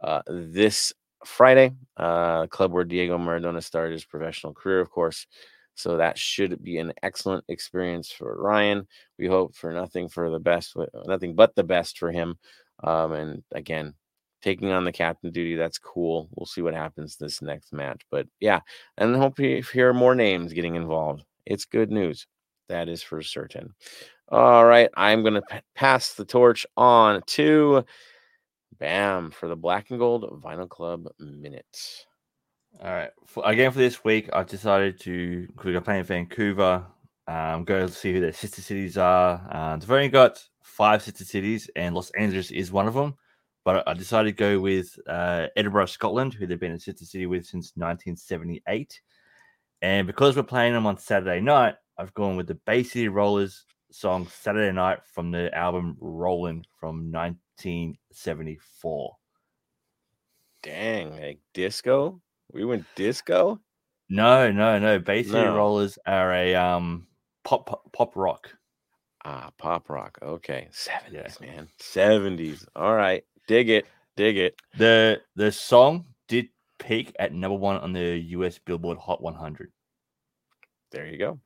S2: uh, this Friday, uh, club where Diego Maradona started his professional career, of course. So that should be an excellent experience for Ryan. We hope for nothing for the best, nothing but the best for him. Um, and again, taking on the captain duty, that's cool. We'll see what happens this next match. But yeah, and hope you hear more names getting involved. It's good news. That is for certain. All right, I'm going to p- pass the torch on to Bam for the Black and Gold Vinyl Club minutes.
S3: All right. For, again, for this week, I've decided to, because we're playing Vancouver, um, go see who their sister cities are. Uh, they've only got five sister cities, and Los Angeles is one of them. But I decided to go with uh, Edinburgh, Scotland, who they've been a sister city with since 1978. And because we're playing them on Saturday night, I've gone with the Bay City Rollers song Saturday Night from the album Rollin' from 1974.
S2: Dang, like disco? We went disco?
S3: No, no, no. City
S2: No.
S3: Rollers are a um pop pop, pop rock.
S2: Ah, pop rock. Okay. 70s, man. 70s. All right. Dig it. Dig it.
S3: The the song did peak at number one on the US Billboard Hot 100.
S2: There you go.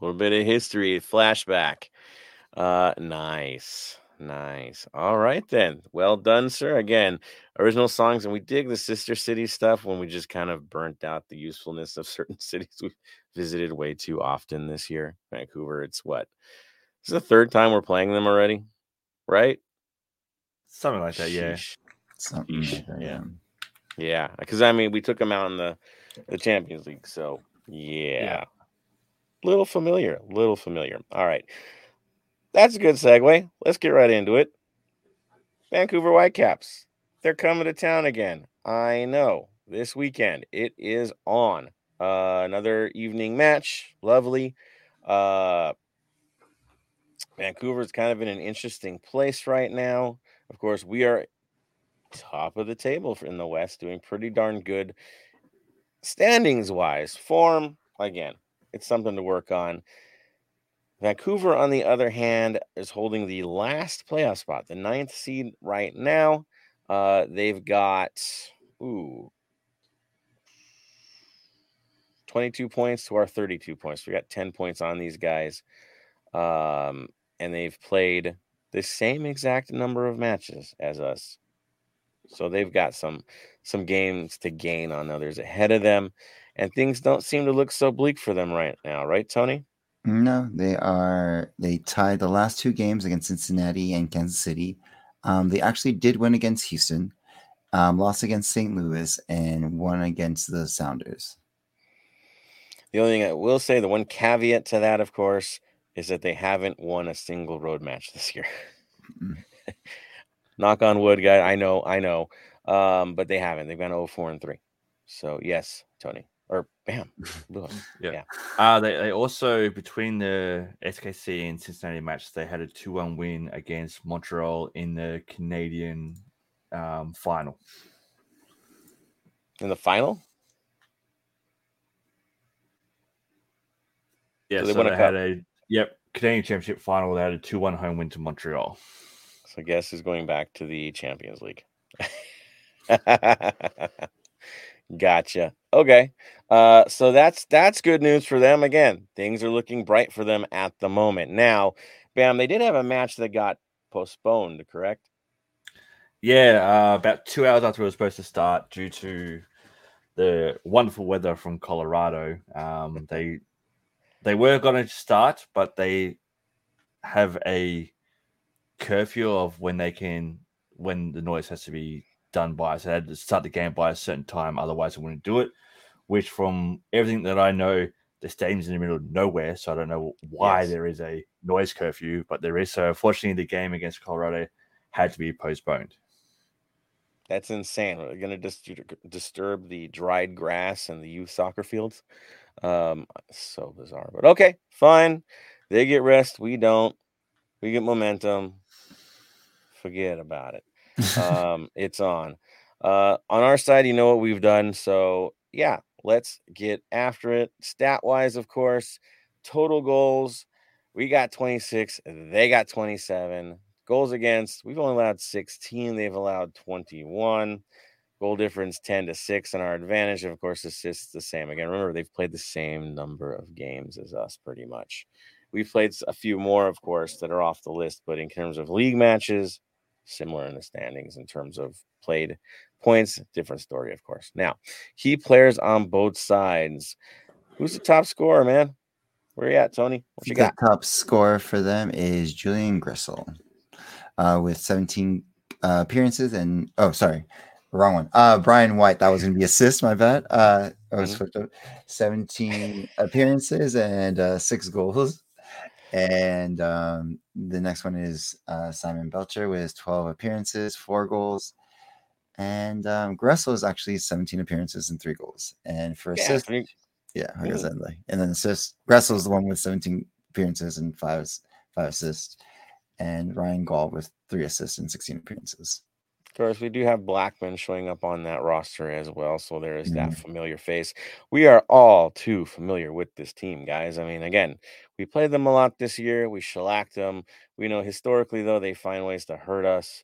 S2: A little bit of history, flashback. Uh nice. Nice. All right then. Well done, sir. Again, original songs, and we dig the sister city stuff when we just kind of burnt out the usefulness of <laughs> certain cities we've visited way too often this year. Vancouver, it's what? This is the third time we're playing them already, right?
S3: Something like that, yeah.
S2: Sheesh.
S4: Something
S2: Yeesh,
S4: like that,
S2: yeah.
S4: yeah.
S2: Yeah, because I mean, we took them out in the the Champions League, so yeah, little familiar, little familiar. All right, that's a good segue. Let's get right into it. Vancouver Whitecaps, they're coming to town again. I know this weekend it is on. Uh, another evening match, lovely. Uh, Vancouver's kind of in an interesting place right now. Of course, we are top of the table in the West, doing pretty darn good standings wise. Form, again, it's something to work on. Vancouver, on the other hand, is holding the last playoff spot, the ninth seed right now. Uh, they've got ooh 22 points to our 32 points. We got 10 points on these guys. Um, and they've played the same exact number of matches as us. So they've got some some games to gain on others ahead of them, and things don't seem to look so bleak for them right now, right, Tony?
S4: No, they are. They tied the last two games against Cincinnati and Kansas City. Um, they actually did win against Houston, um, lost against St. Louis, and won against the Sounders.
S2: The only thing I will say, the one caveat to that, of course, is that they haven't won a single road match this year.
S4: Mm. <laughs>
S2: Knock on wood, guy. I know, I know. Um, but they haven't. They've gone 0 4 and 3. So yes, Tony. Or bam. <laughs> yeah. us.
S3: Uh, they, they also, between the SKC and Cincinnati match, they had a 2 1 win against Montreal in the Canadian um, final.
S2: In the final?
S3: Yeah,
S2: So
S3: so
S2: they
S3: they,
S2: won a
S3: had a yep Canadian Championship final. They had a 2 1 home win to Montreal.
S2: So guess who's going back to the Champions League? <laughs> gotcha. Okay. Uh, so that's that's good news for them. Again, things are looking bright for them at the moment. Now, bam, they did have a match that got postponed, correct?
S3: Yeah, uh, about two hours after it was supposed to start, due to the wonderful weather from Colorado, um, they they were going to start, but they have a curfew of when they can when the noise has to be done by. So they had to start the game by a certain time, otherwise they wouldn't do it. Which, from everything that I know, the stadium's in the middle of nowhere, so I don't know why
S2: Yes.
S3: there is a noise curfew, but there is. So unfortunately, the game against Colorado had to be postponed.
S2: That's insane. We're going to dis- disturb the dried grass and the youth soccer fields. Um, so bizarre, but okay, fine. They get rest. We don't. We get momentum. Forget about it. <laughs> um, it's on. Uh, on our side, you know what we've done. So yeah, let's get after it. Stat wise, of course, total goals. We got 26. They got 27. Goals against, we've only allowed 16. They've allowed 21. Goal difference 10 to 6 in our advantage. Of course, assists the same. Again, remember, they've played the same number of games as us pretty much. We've played a few more, of course, that are off the list, but in terms of league matches, similar in the standings in terms of played points, different story, of course. Now, key players on both sides. Who's the top scorer, man? Where are you at, Tony? What you
S4: the
S2: got?
S4: top scorer for them is Julian Gressel uh, with 17 uh, appearances and oh, sorry, wrong one. Uh, Brian White. That was going to be assist. My bad. Uh, I was
S2: Mhm.
S4: up. 17 appearances and uh, six goals. And um, the next one is uh, Simon Becher with 12 appearances, four goals. And um, Gressel is actually 17 appearances and three goals. And for
S2: Yeah,
S4: assists,
S2: three-
S4: yeah, like
S2: Mhm.
S4: and then assists. Gressel is the one with 17 appearances and five five assists, and Ryan Gauld with three assists and 16 appearances.
S2: Of course, we do have Blackmon showing up on that roster as well. So there is that familiar face. We are all too familiar with this team, guys. I mean, again, we played them a lot this year. We shellacked them. We know historically, though, they find ways to hurt us,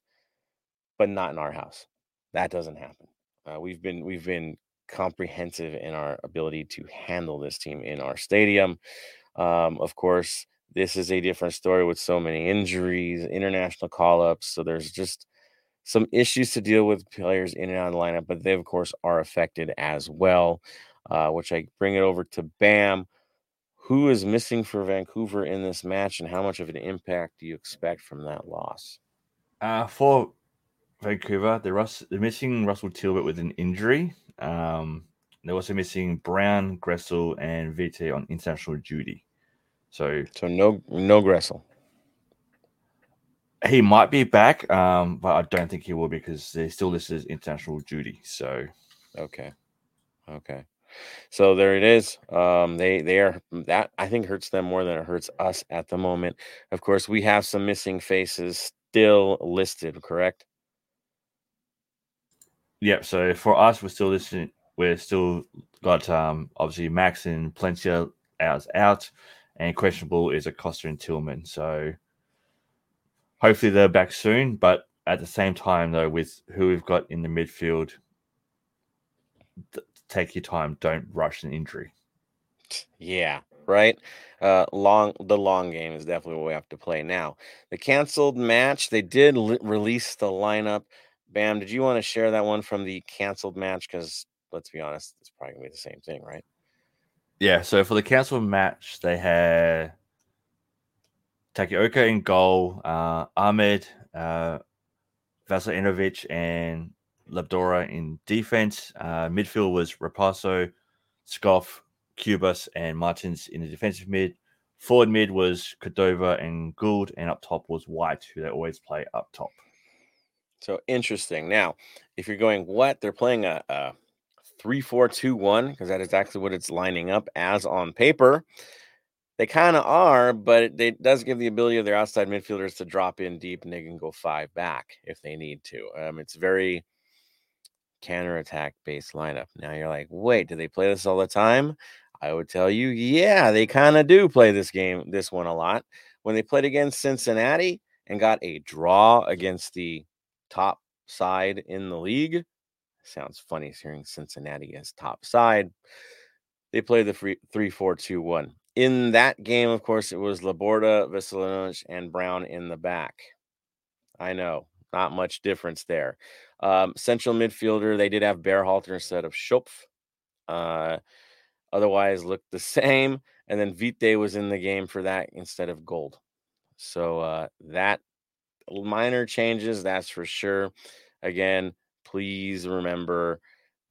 S2: but not in our house. That doesn't happen. Uh, we've been we've been comprehensive in our ability to handle this team in our stadium. Um, of course, this is a different story with so many injuries, international call ups. So there's just some issues to deal with players in and out of the lineup, but they, of course, are affected as well. Uh, which I bring it over to Bam. Who is missing for Vancouver in this match, and how much of an impact do you expect from that loss?
S3: Uh, for Vancouver, they're, they're missing Russell Teibert with an injury. Um, they're also missing Brown, Gressel, and Vite on international duty. So
S2: So no, no Gressel.
S3: He might be back, um, but I don't think he will because they're still listed as international duty. So
S2: Okay. Okay. So there it is. Um, they they are that I think hurts them more than it hurts us at the moment. Of course, we have some missing faces still listed, correct?
S3: Yep. So for us, we're still listening. We're still got um, obviously Max and Palencia out out, and questionable is Acosta and Tillman. So hopefully they're back soon. But at the same time, though, with who we've got in the midfield, th- take your time. Don't rush an injury.
S2: Yeah, right. Uh, long the long game is definitely what we have to play now. The canceled match, they did li- release the lineup. Bam, did you want to share that one from the canceled match? Because let's be honest, it's probably gonna be the same thing, right?
S3: Yeah, so for the canceled match, they had Takaoka in goal, uh, Ahmed, uh, Veselinovic, and Laborda in defense. Uh, midfield was Raposo, Schopf, Cubas, and Martins in the defensive mid. Forward mid was Cordova and Gauld, and up top was White, who they always play up top.
S2: So interesting. Now, if you're going, what they're playing a, a three, four, two, one, because that is actually what it's lining up as on paper. They kind of are, but it, it does give the ability of their outside midfielders to drop in deep and they can go five back if they need to. Um, it's very counterattack based lineup. Now you're like, wait, do they play this all the time? I would tell you, yeah, they kind of do play this game, this one a lot. When they played against Cincinnati and got a draw against the top side in the league. Sounds funny hearing Cincinnati as top side. They play the free, 3 4 2 1. In that game, of course, it was Laborda, Veselinovic, and Brown in the back. I know, not much difference there. Um, central midfielder, they did have Berhalter instead of Schopf. Uh, otherwise, looked the <laughs> same. And then Vite was in the game for that instead of Gauld. So uh, that minor changes, that's for sure. Again, please remember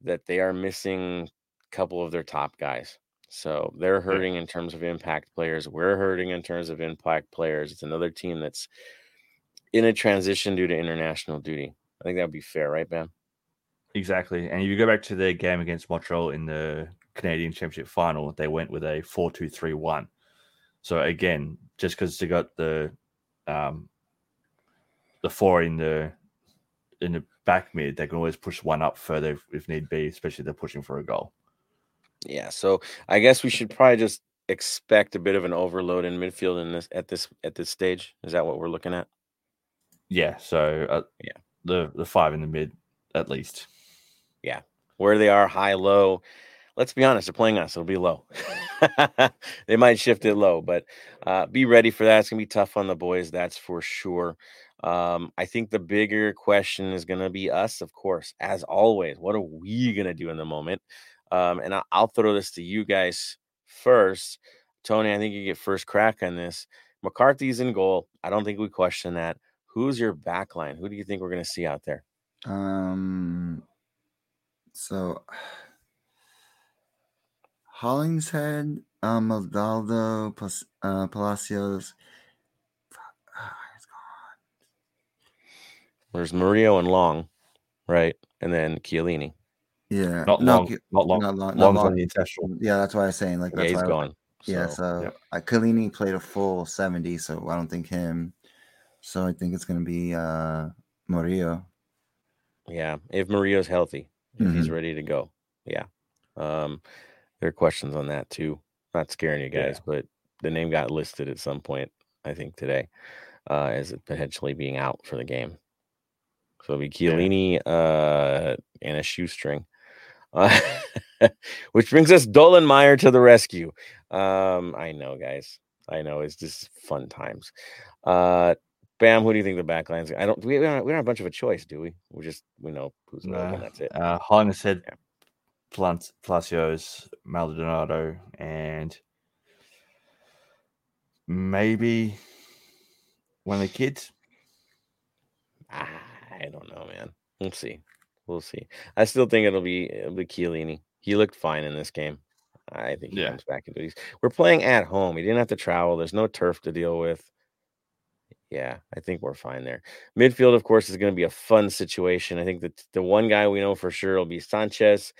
S2: that they are missing a couple of their top guys. So they're hurting in terms of impact players. We're hurting in terms of impact players. It's another team that's in a transition due to international duty. I think that would be fair, right, Ben?
S3: Exactly. And if you go back to their game against Montreal in the Canadian Championship final, they went with a 4 2 3 1. So again, just because they got the um, the four in the in the back mid, they can always push one up further if, if need be, especially if they're pushing for a goal.
S2: Yeah. So I guess we should probably just expect a bit of an overload in midfield in this at this at this stage. Is that what we're looking at?
S3: Yeah. So uh,
S2: Yeah.
S3: the the five in the mid at least.
S2: Yeah, where they are, high, low. Let's be honest, they're playing us. It'll be low. <laughs> they might shift it low, but uh, be ready for that. It's gonna be tough on the boys, that's for sure. Um, I think the bigger question is gonna be us, of course, as always. What are we gonna do in the moment? Um, and I'll throw this to you guys first. Tony, I think you get first crack on this. McCarthy's in goal. I don't think we question that. Who's your back line? Who do you think we're going to see out there?
S4: Um. So, <sighs> Hollingshead, um, Maldonado, Pas- uh, Palacios. <sighs> Ah, it's.
S2: There's Murillo and Long, right? And then Chiellini.
S4: Yeah,
S3: Not
S4: no,
S3: long. Not long.
S4: not long. not
S3: Long's on
S4: long.
S3: the international.
S4: Yeah, that's why I was saying like
S2: Yeah,
S4: that's
S2: he's
S4: why
S2: gone.
S4: Yeah,
S2: So,
S4: so
S3: Yep.
S4: uh, Chiellini played a full 70, so I don't think him. So I think it's gonna be uh Murillo.
S2: yeah, if Murillo's healthy, if he's
S4: Mhm.
S2: ready to go, yeah. Um, there are questions on that too. Not scaring you
S3: Yeah.
S2: guys, but the name got listed at some point, I think today, uh, as it potentially being out for the game. So it'll be Chiellini uh, and a shoestring. Uh, <laughs> which brings us Dolan Meyer to the rescue. Um, I know, guys. I know it's just fun times. Uh, Bam, who do you think the back line's? I don't. We we don't, we don't have much of a choice, do we? We just we know who's.
S3: Nah.
S2: That's it.
S3: Uh, Hollingshead
S2: Yeah.
S3: Plant, Palacios, Maldonado, and maybe one of the kids.
S2: I don't know, man. We'll see. We'll see. I still think it'll be it'll be Chiellini. He looked fine in this game. I think he
S3: Yeah.
S2: comes back into these. We're playing at home. He didn't have to travel. There's no turf to deal with. Yeah, I think we're fine there. Midfield, of course, is going to be a fun situation. I think that the one guy we know for sure will be Sanchez.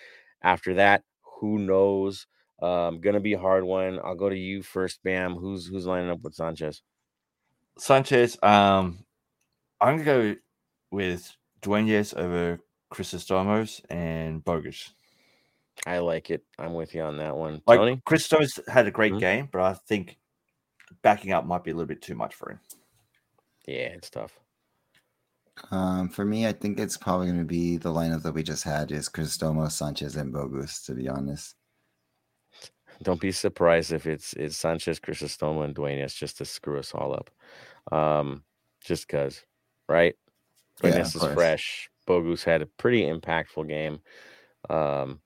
S2: After that, who knows? Um, gonna be a hard one. I'll go to you first, Bam. Who's who's lining up with Sanchez?
S3: Sanchez, um, I'm gonna go with Duenas over Chrysostomos and Bogusz.
S2: I like it. I'm with you on that one.
S3: Like
S2: Tony?
S3: Chrysostomos had a great
S2: Mhm.
S3: game, but I think backing up might be a little bit too much for him.
S2: Yeah, it's tough.
S4: Um, for me, I think it's probably gonna be the lineup that we just had is Cristomo, Sanchez, and Bogusz. To be honest,
S2: Don't be surprised if it's it's Sanchez, Chrysostoma, and Duenas just to screw us all up. Um, just because, right?
S4: Yeah,
S2: Duenas
S4: of
S2: is
S4: course.
S2: fresh. Bogusz had a pretty impactful game. Um,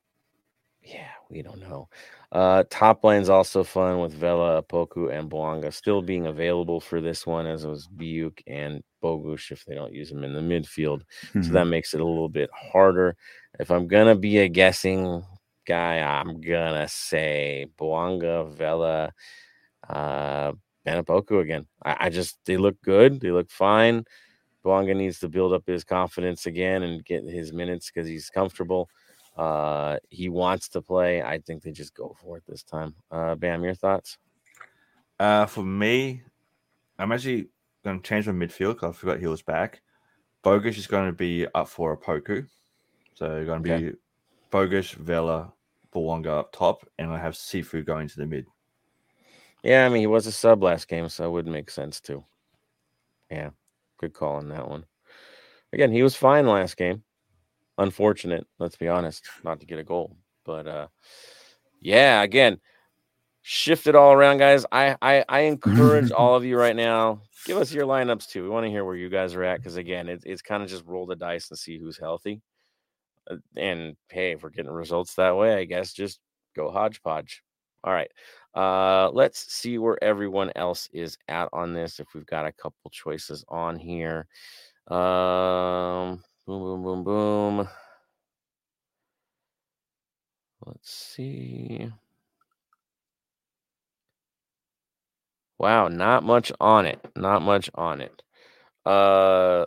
S2: yeah, we don't know. Uh, top line's also fun with Vela, Opoku, and Bouanga still being available for this one, as was Biuk and Bogusz if they don't use them in the midfield. So
S4: Mhm.
S2: that makes it a little bit harder. If I'm gonna be a guessing guy, I'm gonna say Bouanga, Vela, uh, Banapoku again. I, I just they look good, they look fine. Bouanga needs to build up his confidence again and get his minutes because he's comfortable. Uh, he wants to play. I think they just go for it this time. Uh, Bam, your thoughts?
S3: Uh, for me, I'm actually going to change my midfield because I forgot he was back. Bogusz is going to be up for Opoku. So going to
S2: Okay.
S3: be Bogusz, Vela, Bouanga up top, and I have Sifu going to the mid.
S2: Yeah, I mean he was a sub last game, so it would make sense too. Yeah, good call on that one. Again, he was fine last game. Unfortunate, let's be honest, not to get a goal. But uh yeah, again, shift it all around, guys. I I, I encourage <laughs> all of you right now. Give us your lineups too. We want to hear where you guys are at because again, it, it's kind of just roll the dice and see who's healthy. Uh, And hey, if we're getting results that way, I guess just go hodgepodge. All right. Uh, let's see where everyone else is at on this. If we've got a couple choices on here. Um, boom, boom, boom, boom. Let's see. Wow, not much on it. Not much on it. Uh,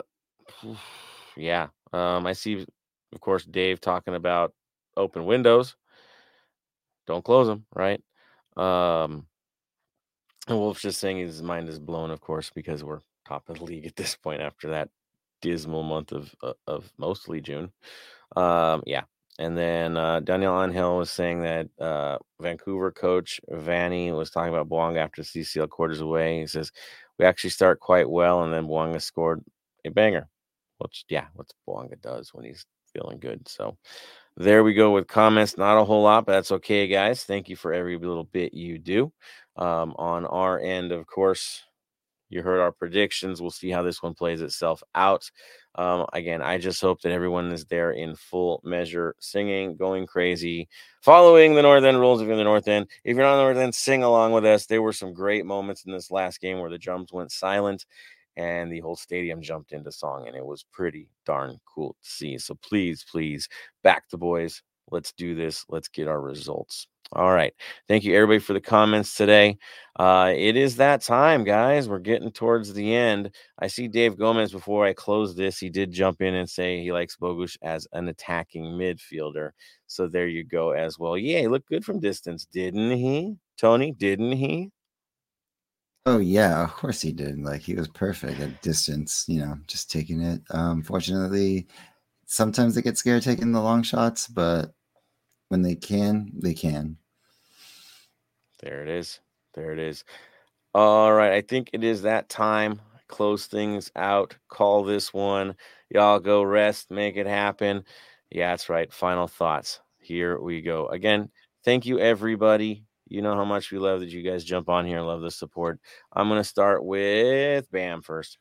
S2: <sighs> yeah. Um, I see, of course, Dave talking about open windows. Don't close them, right? Um, and Wolf's just saying his mind is blown, of course, because we're top of the league at this point after that dismal month of of, of mostly June. Um, yeah. And then uh, Daniel Angel was saying that uh, Vancouver coach Vanni was talking about Bouanga after CCL quarters away. He says we actually start quite well, and then Bouanga scored a banger. Which, yeah, what Boanga does when he's feeling good. So there we go with comments. Not a whole lot, but that's okay, guys. Thank you for every little bit you do. Um, on our end, of course, you heard our predictions. We'll see how this one plays itself out. Um, again, I just hope that everyone is there in full measure, singing, going crazy, following the North End rules if you're in the North End. If you're not in the North End, sing along with us. There were some great moments in this last game where the drums went silent and the whole stadium jumped into song, and it was pretty darn cool to see. So please, please back the boys. Let's do this. Let's get our results. All right. Thank you, everybody, for the comments today. Uh, it is that time, guys. We're getting towards the end. I see Dave Gomez before I close this. He did jump in and say he likes Bogusz as an attacking midfielder. So there you go as well. Yeah, he looked good from distance, didn't he? Tony, didn't he?
S4: Oh yeah, of course he did. Like he was perfect at distance, you know, just taking it. Um, fortunately, sometimes they get scared taking the long shots, but when they can, they can.
S2: There it is. There it is. All right. I think it is that time. Close things out. Call this one. Y'all go rest. Make it happen. Yeah, that's right. Final thoughts. Here we go. Again, thank you, everybody. You know how much we love that you guys jump on here. Love the support. I'm going to start with Bam first.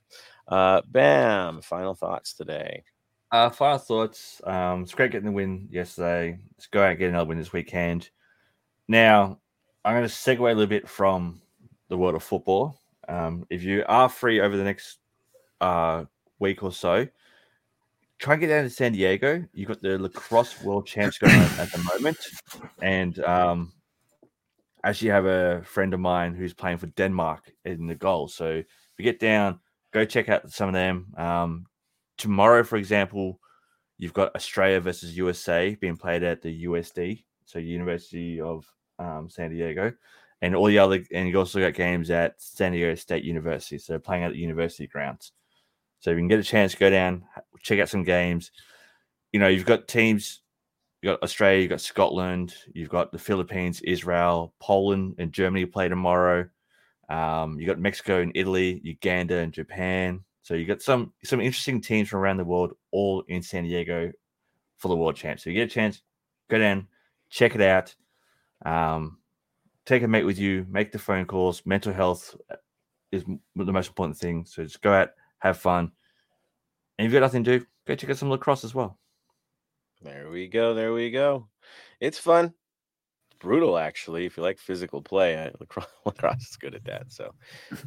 S2: Uh, Bam, final thoughts today.
S3: Uh, final thoughts. Um, it's great getting the win yesterday. Let's go out and get another win this weekend. Now, I'm going to segue a little bit from the world of football. Um, if you are free over the next uh, week or so, try and get down to San Diego. You've got the lacrosse world champs going on at the moment. And um, actually have a friend of mine who's playing for Denmark in the goal. So if you get down, go check out some of them. Um, tomorrow, for example, you've got Australia versus USA being played at the USD, so University of um, San Diego, and all the other, and you also got games at San Diego State University, so playing at the university grounds. So if you can get a chance, go down, check out some games. You know, you've got teams you got Australia, you've got Scotland, you've got the Philippines, Israel, Poland, and Germany play tomorrow. Um, you got Mexico and Italy, Uganda and Japan. So you got some some interesting teams from around the world, all in San Diego for the World Champs. So you get a chance, go down, check it out. Um, take a mate with you, make the phone calls. Mental health is the most important thing. So just go out, have fun. And if you've got nothing to do, go check out some lacrosse as well.
S2: There we go. There we go. It's fun. It's brutal, actually. If you like physical play, I, lacrosse, <laughs> lacrosse is good at that. So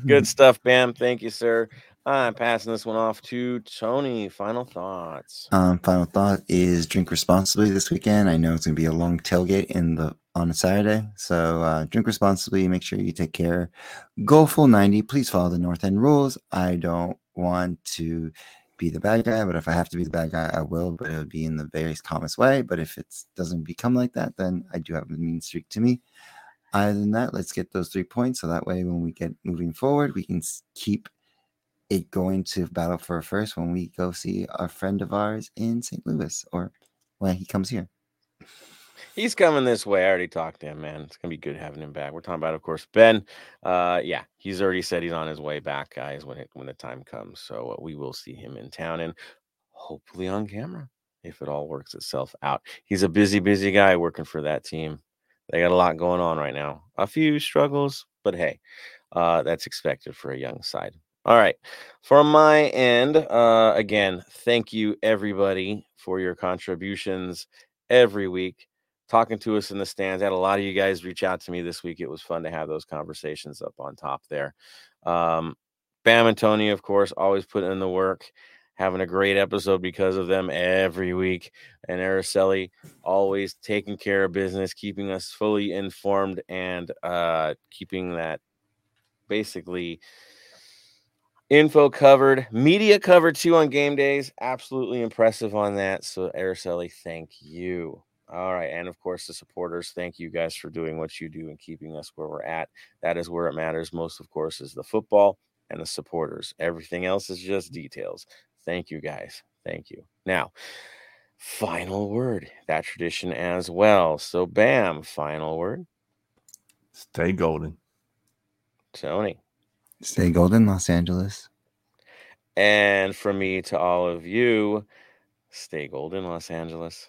S2: good <laughs> stuff, Bam. Thank you, sir. I'm passing this one off to Tony. Final thoughts.
S4: Um, final thought is drink responsibly this weekend. I know it's gonna be a long tailgate in the on a Saturday, so uh, drink responsibly. Make sure you take care. Go full ninety. Please follow the North End rules. I don't want to be the bad guy, but if I have to be the bad guy, I will, but it'll be in the very calmest way. But if it doesn't become like that, then I do have a mean streak to me. Other than that, let's get those three points. So that way, when we get moving forward, we can keep it going to battle for a first when we go see a friend of ours in St. Louis or when he comes here.
S2: He's coming this way. I already talked to him, man. It's gonna be good having him back. We're talking about, of course, Ben. Uh, yeah, he's already said he's on his way back, guys, when it when the time comes. So uh, we will see him in town and hopefully on camera if it all works itself out. He's a busy, busy guy working for that team. They got a lot going on right now. A few struggles, but hey, uh, that's expected for a young side. All right. From my end, uh, again, thank you everybody for your contributions every week talking to us in the stands. I had a lot of you guys reach out to me this week. It was fun to have those conversations up on top there. Um, Bam and Tony, of course, always putting in the work, having a great episode because of them every week. And Araceli always taking care of business, keeping us fully informed and uh, keeping that basically info covered, media covered too on game days. Absolutely impressive on that. So, Araceli, thank you. All right. And of course, the supporters, thank you guys for doing what you do and keeping us where we're at. That is where it matters most, of course, is the football and the supporters. Everything else is just details. Thank you guys. Thank you. Now, final word, that tradition as well. So, bam, final word.
S3: Stay golden.
S2: Tony.
S4: Stay golden, Los Angeles.
S2: And from me to all of you, stay golden, Los Angeles.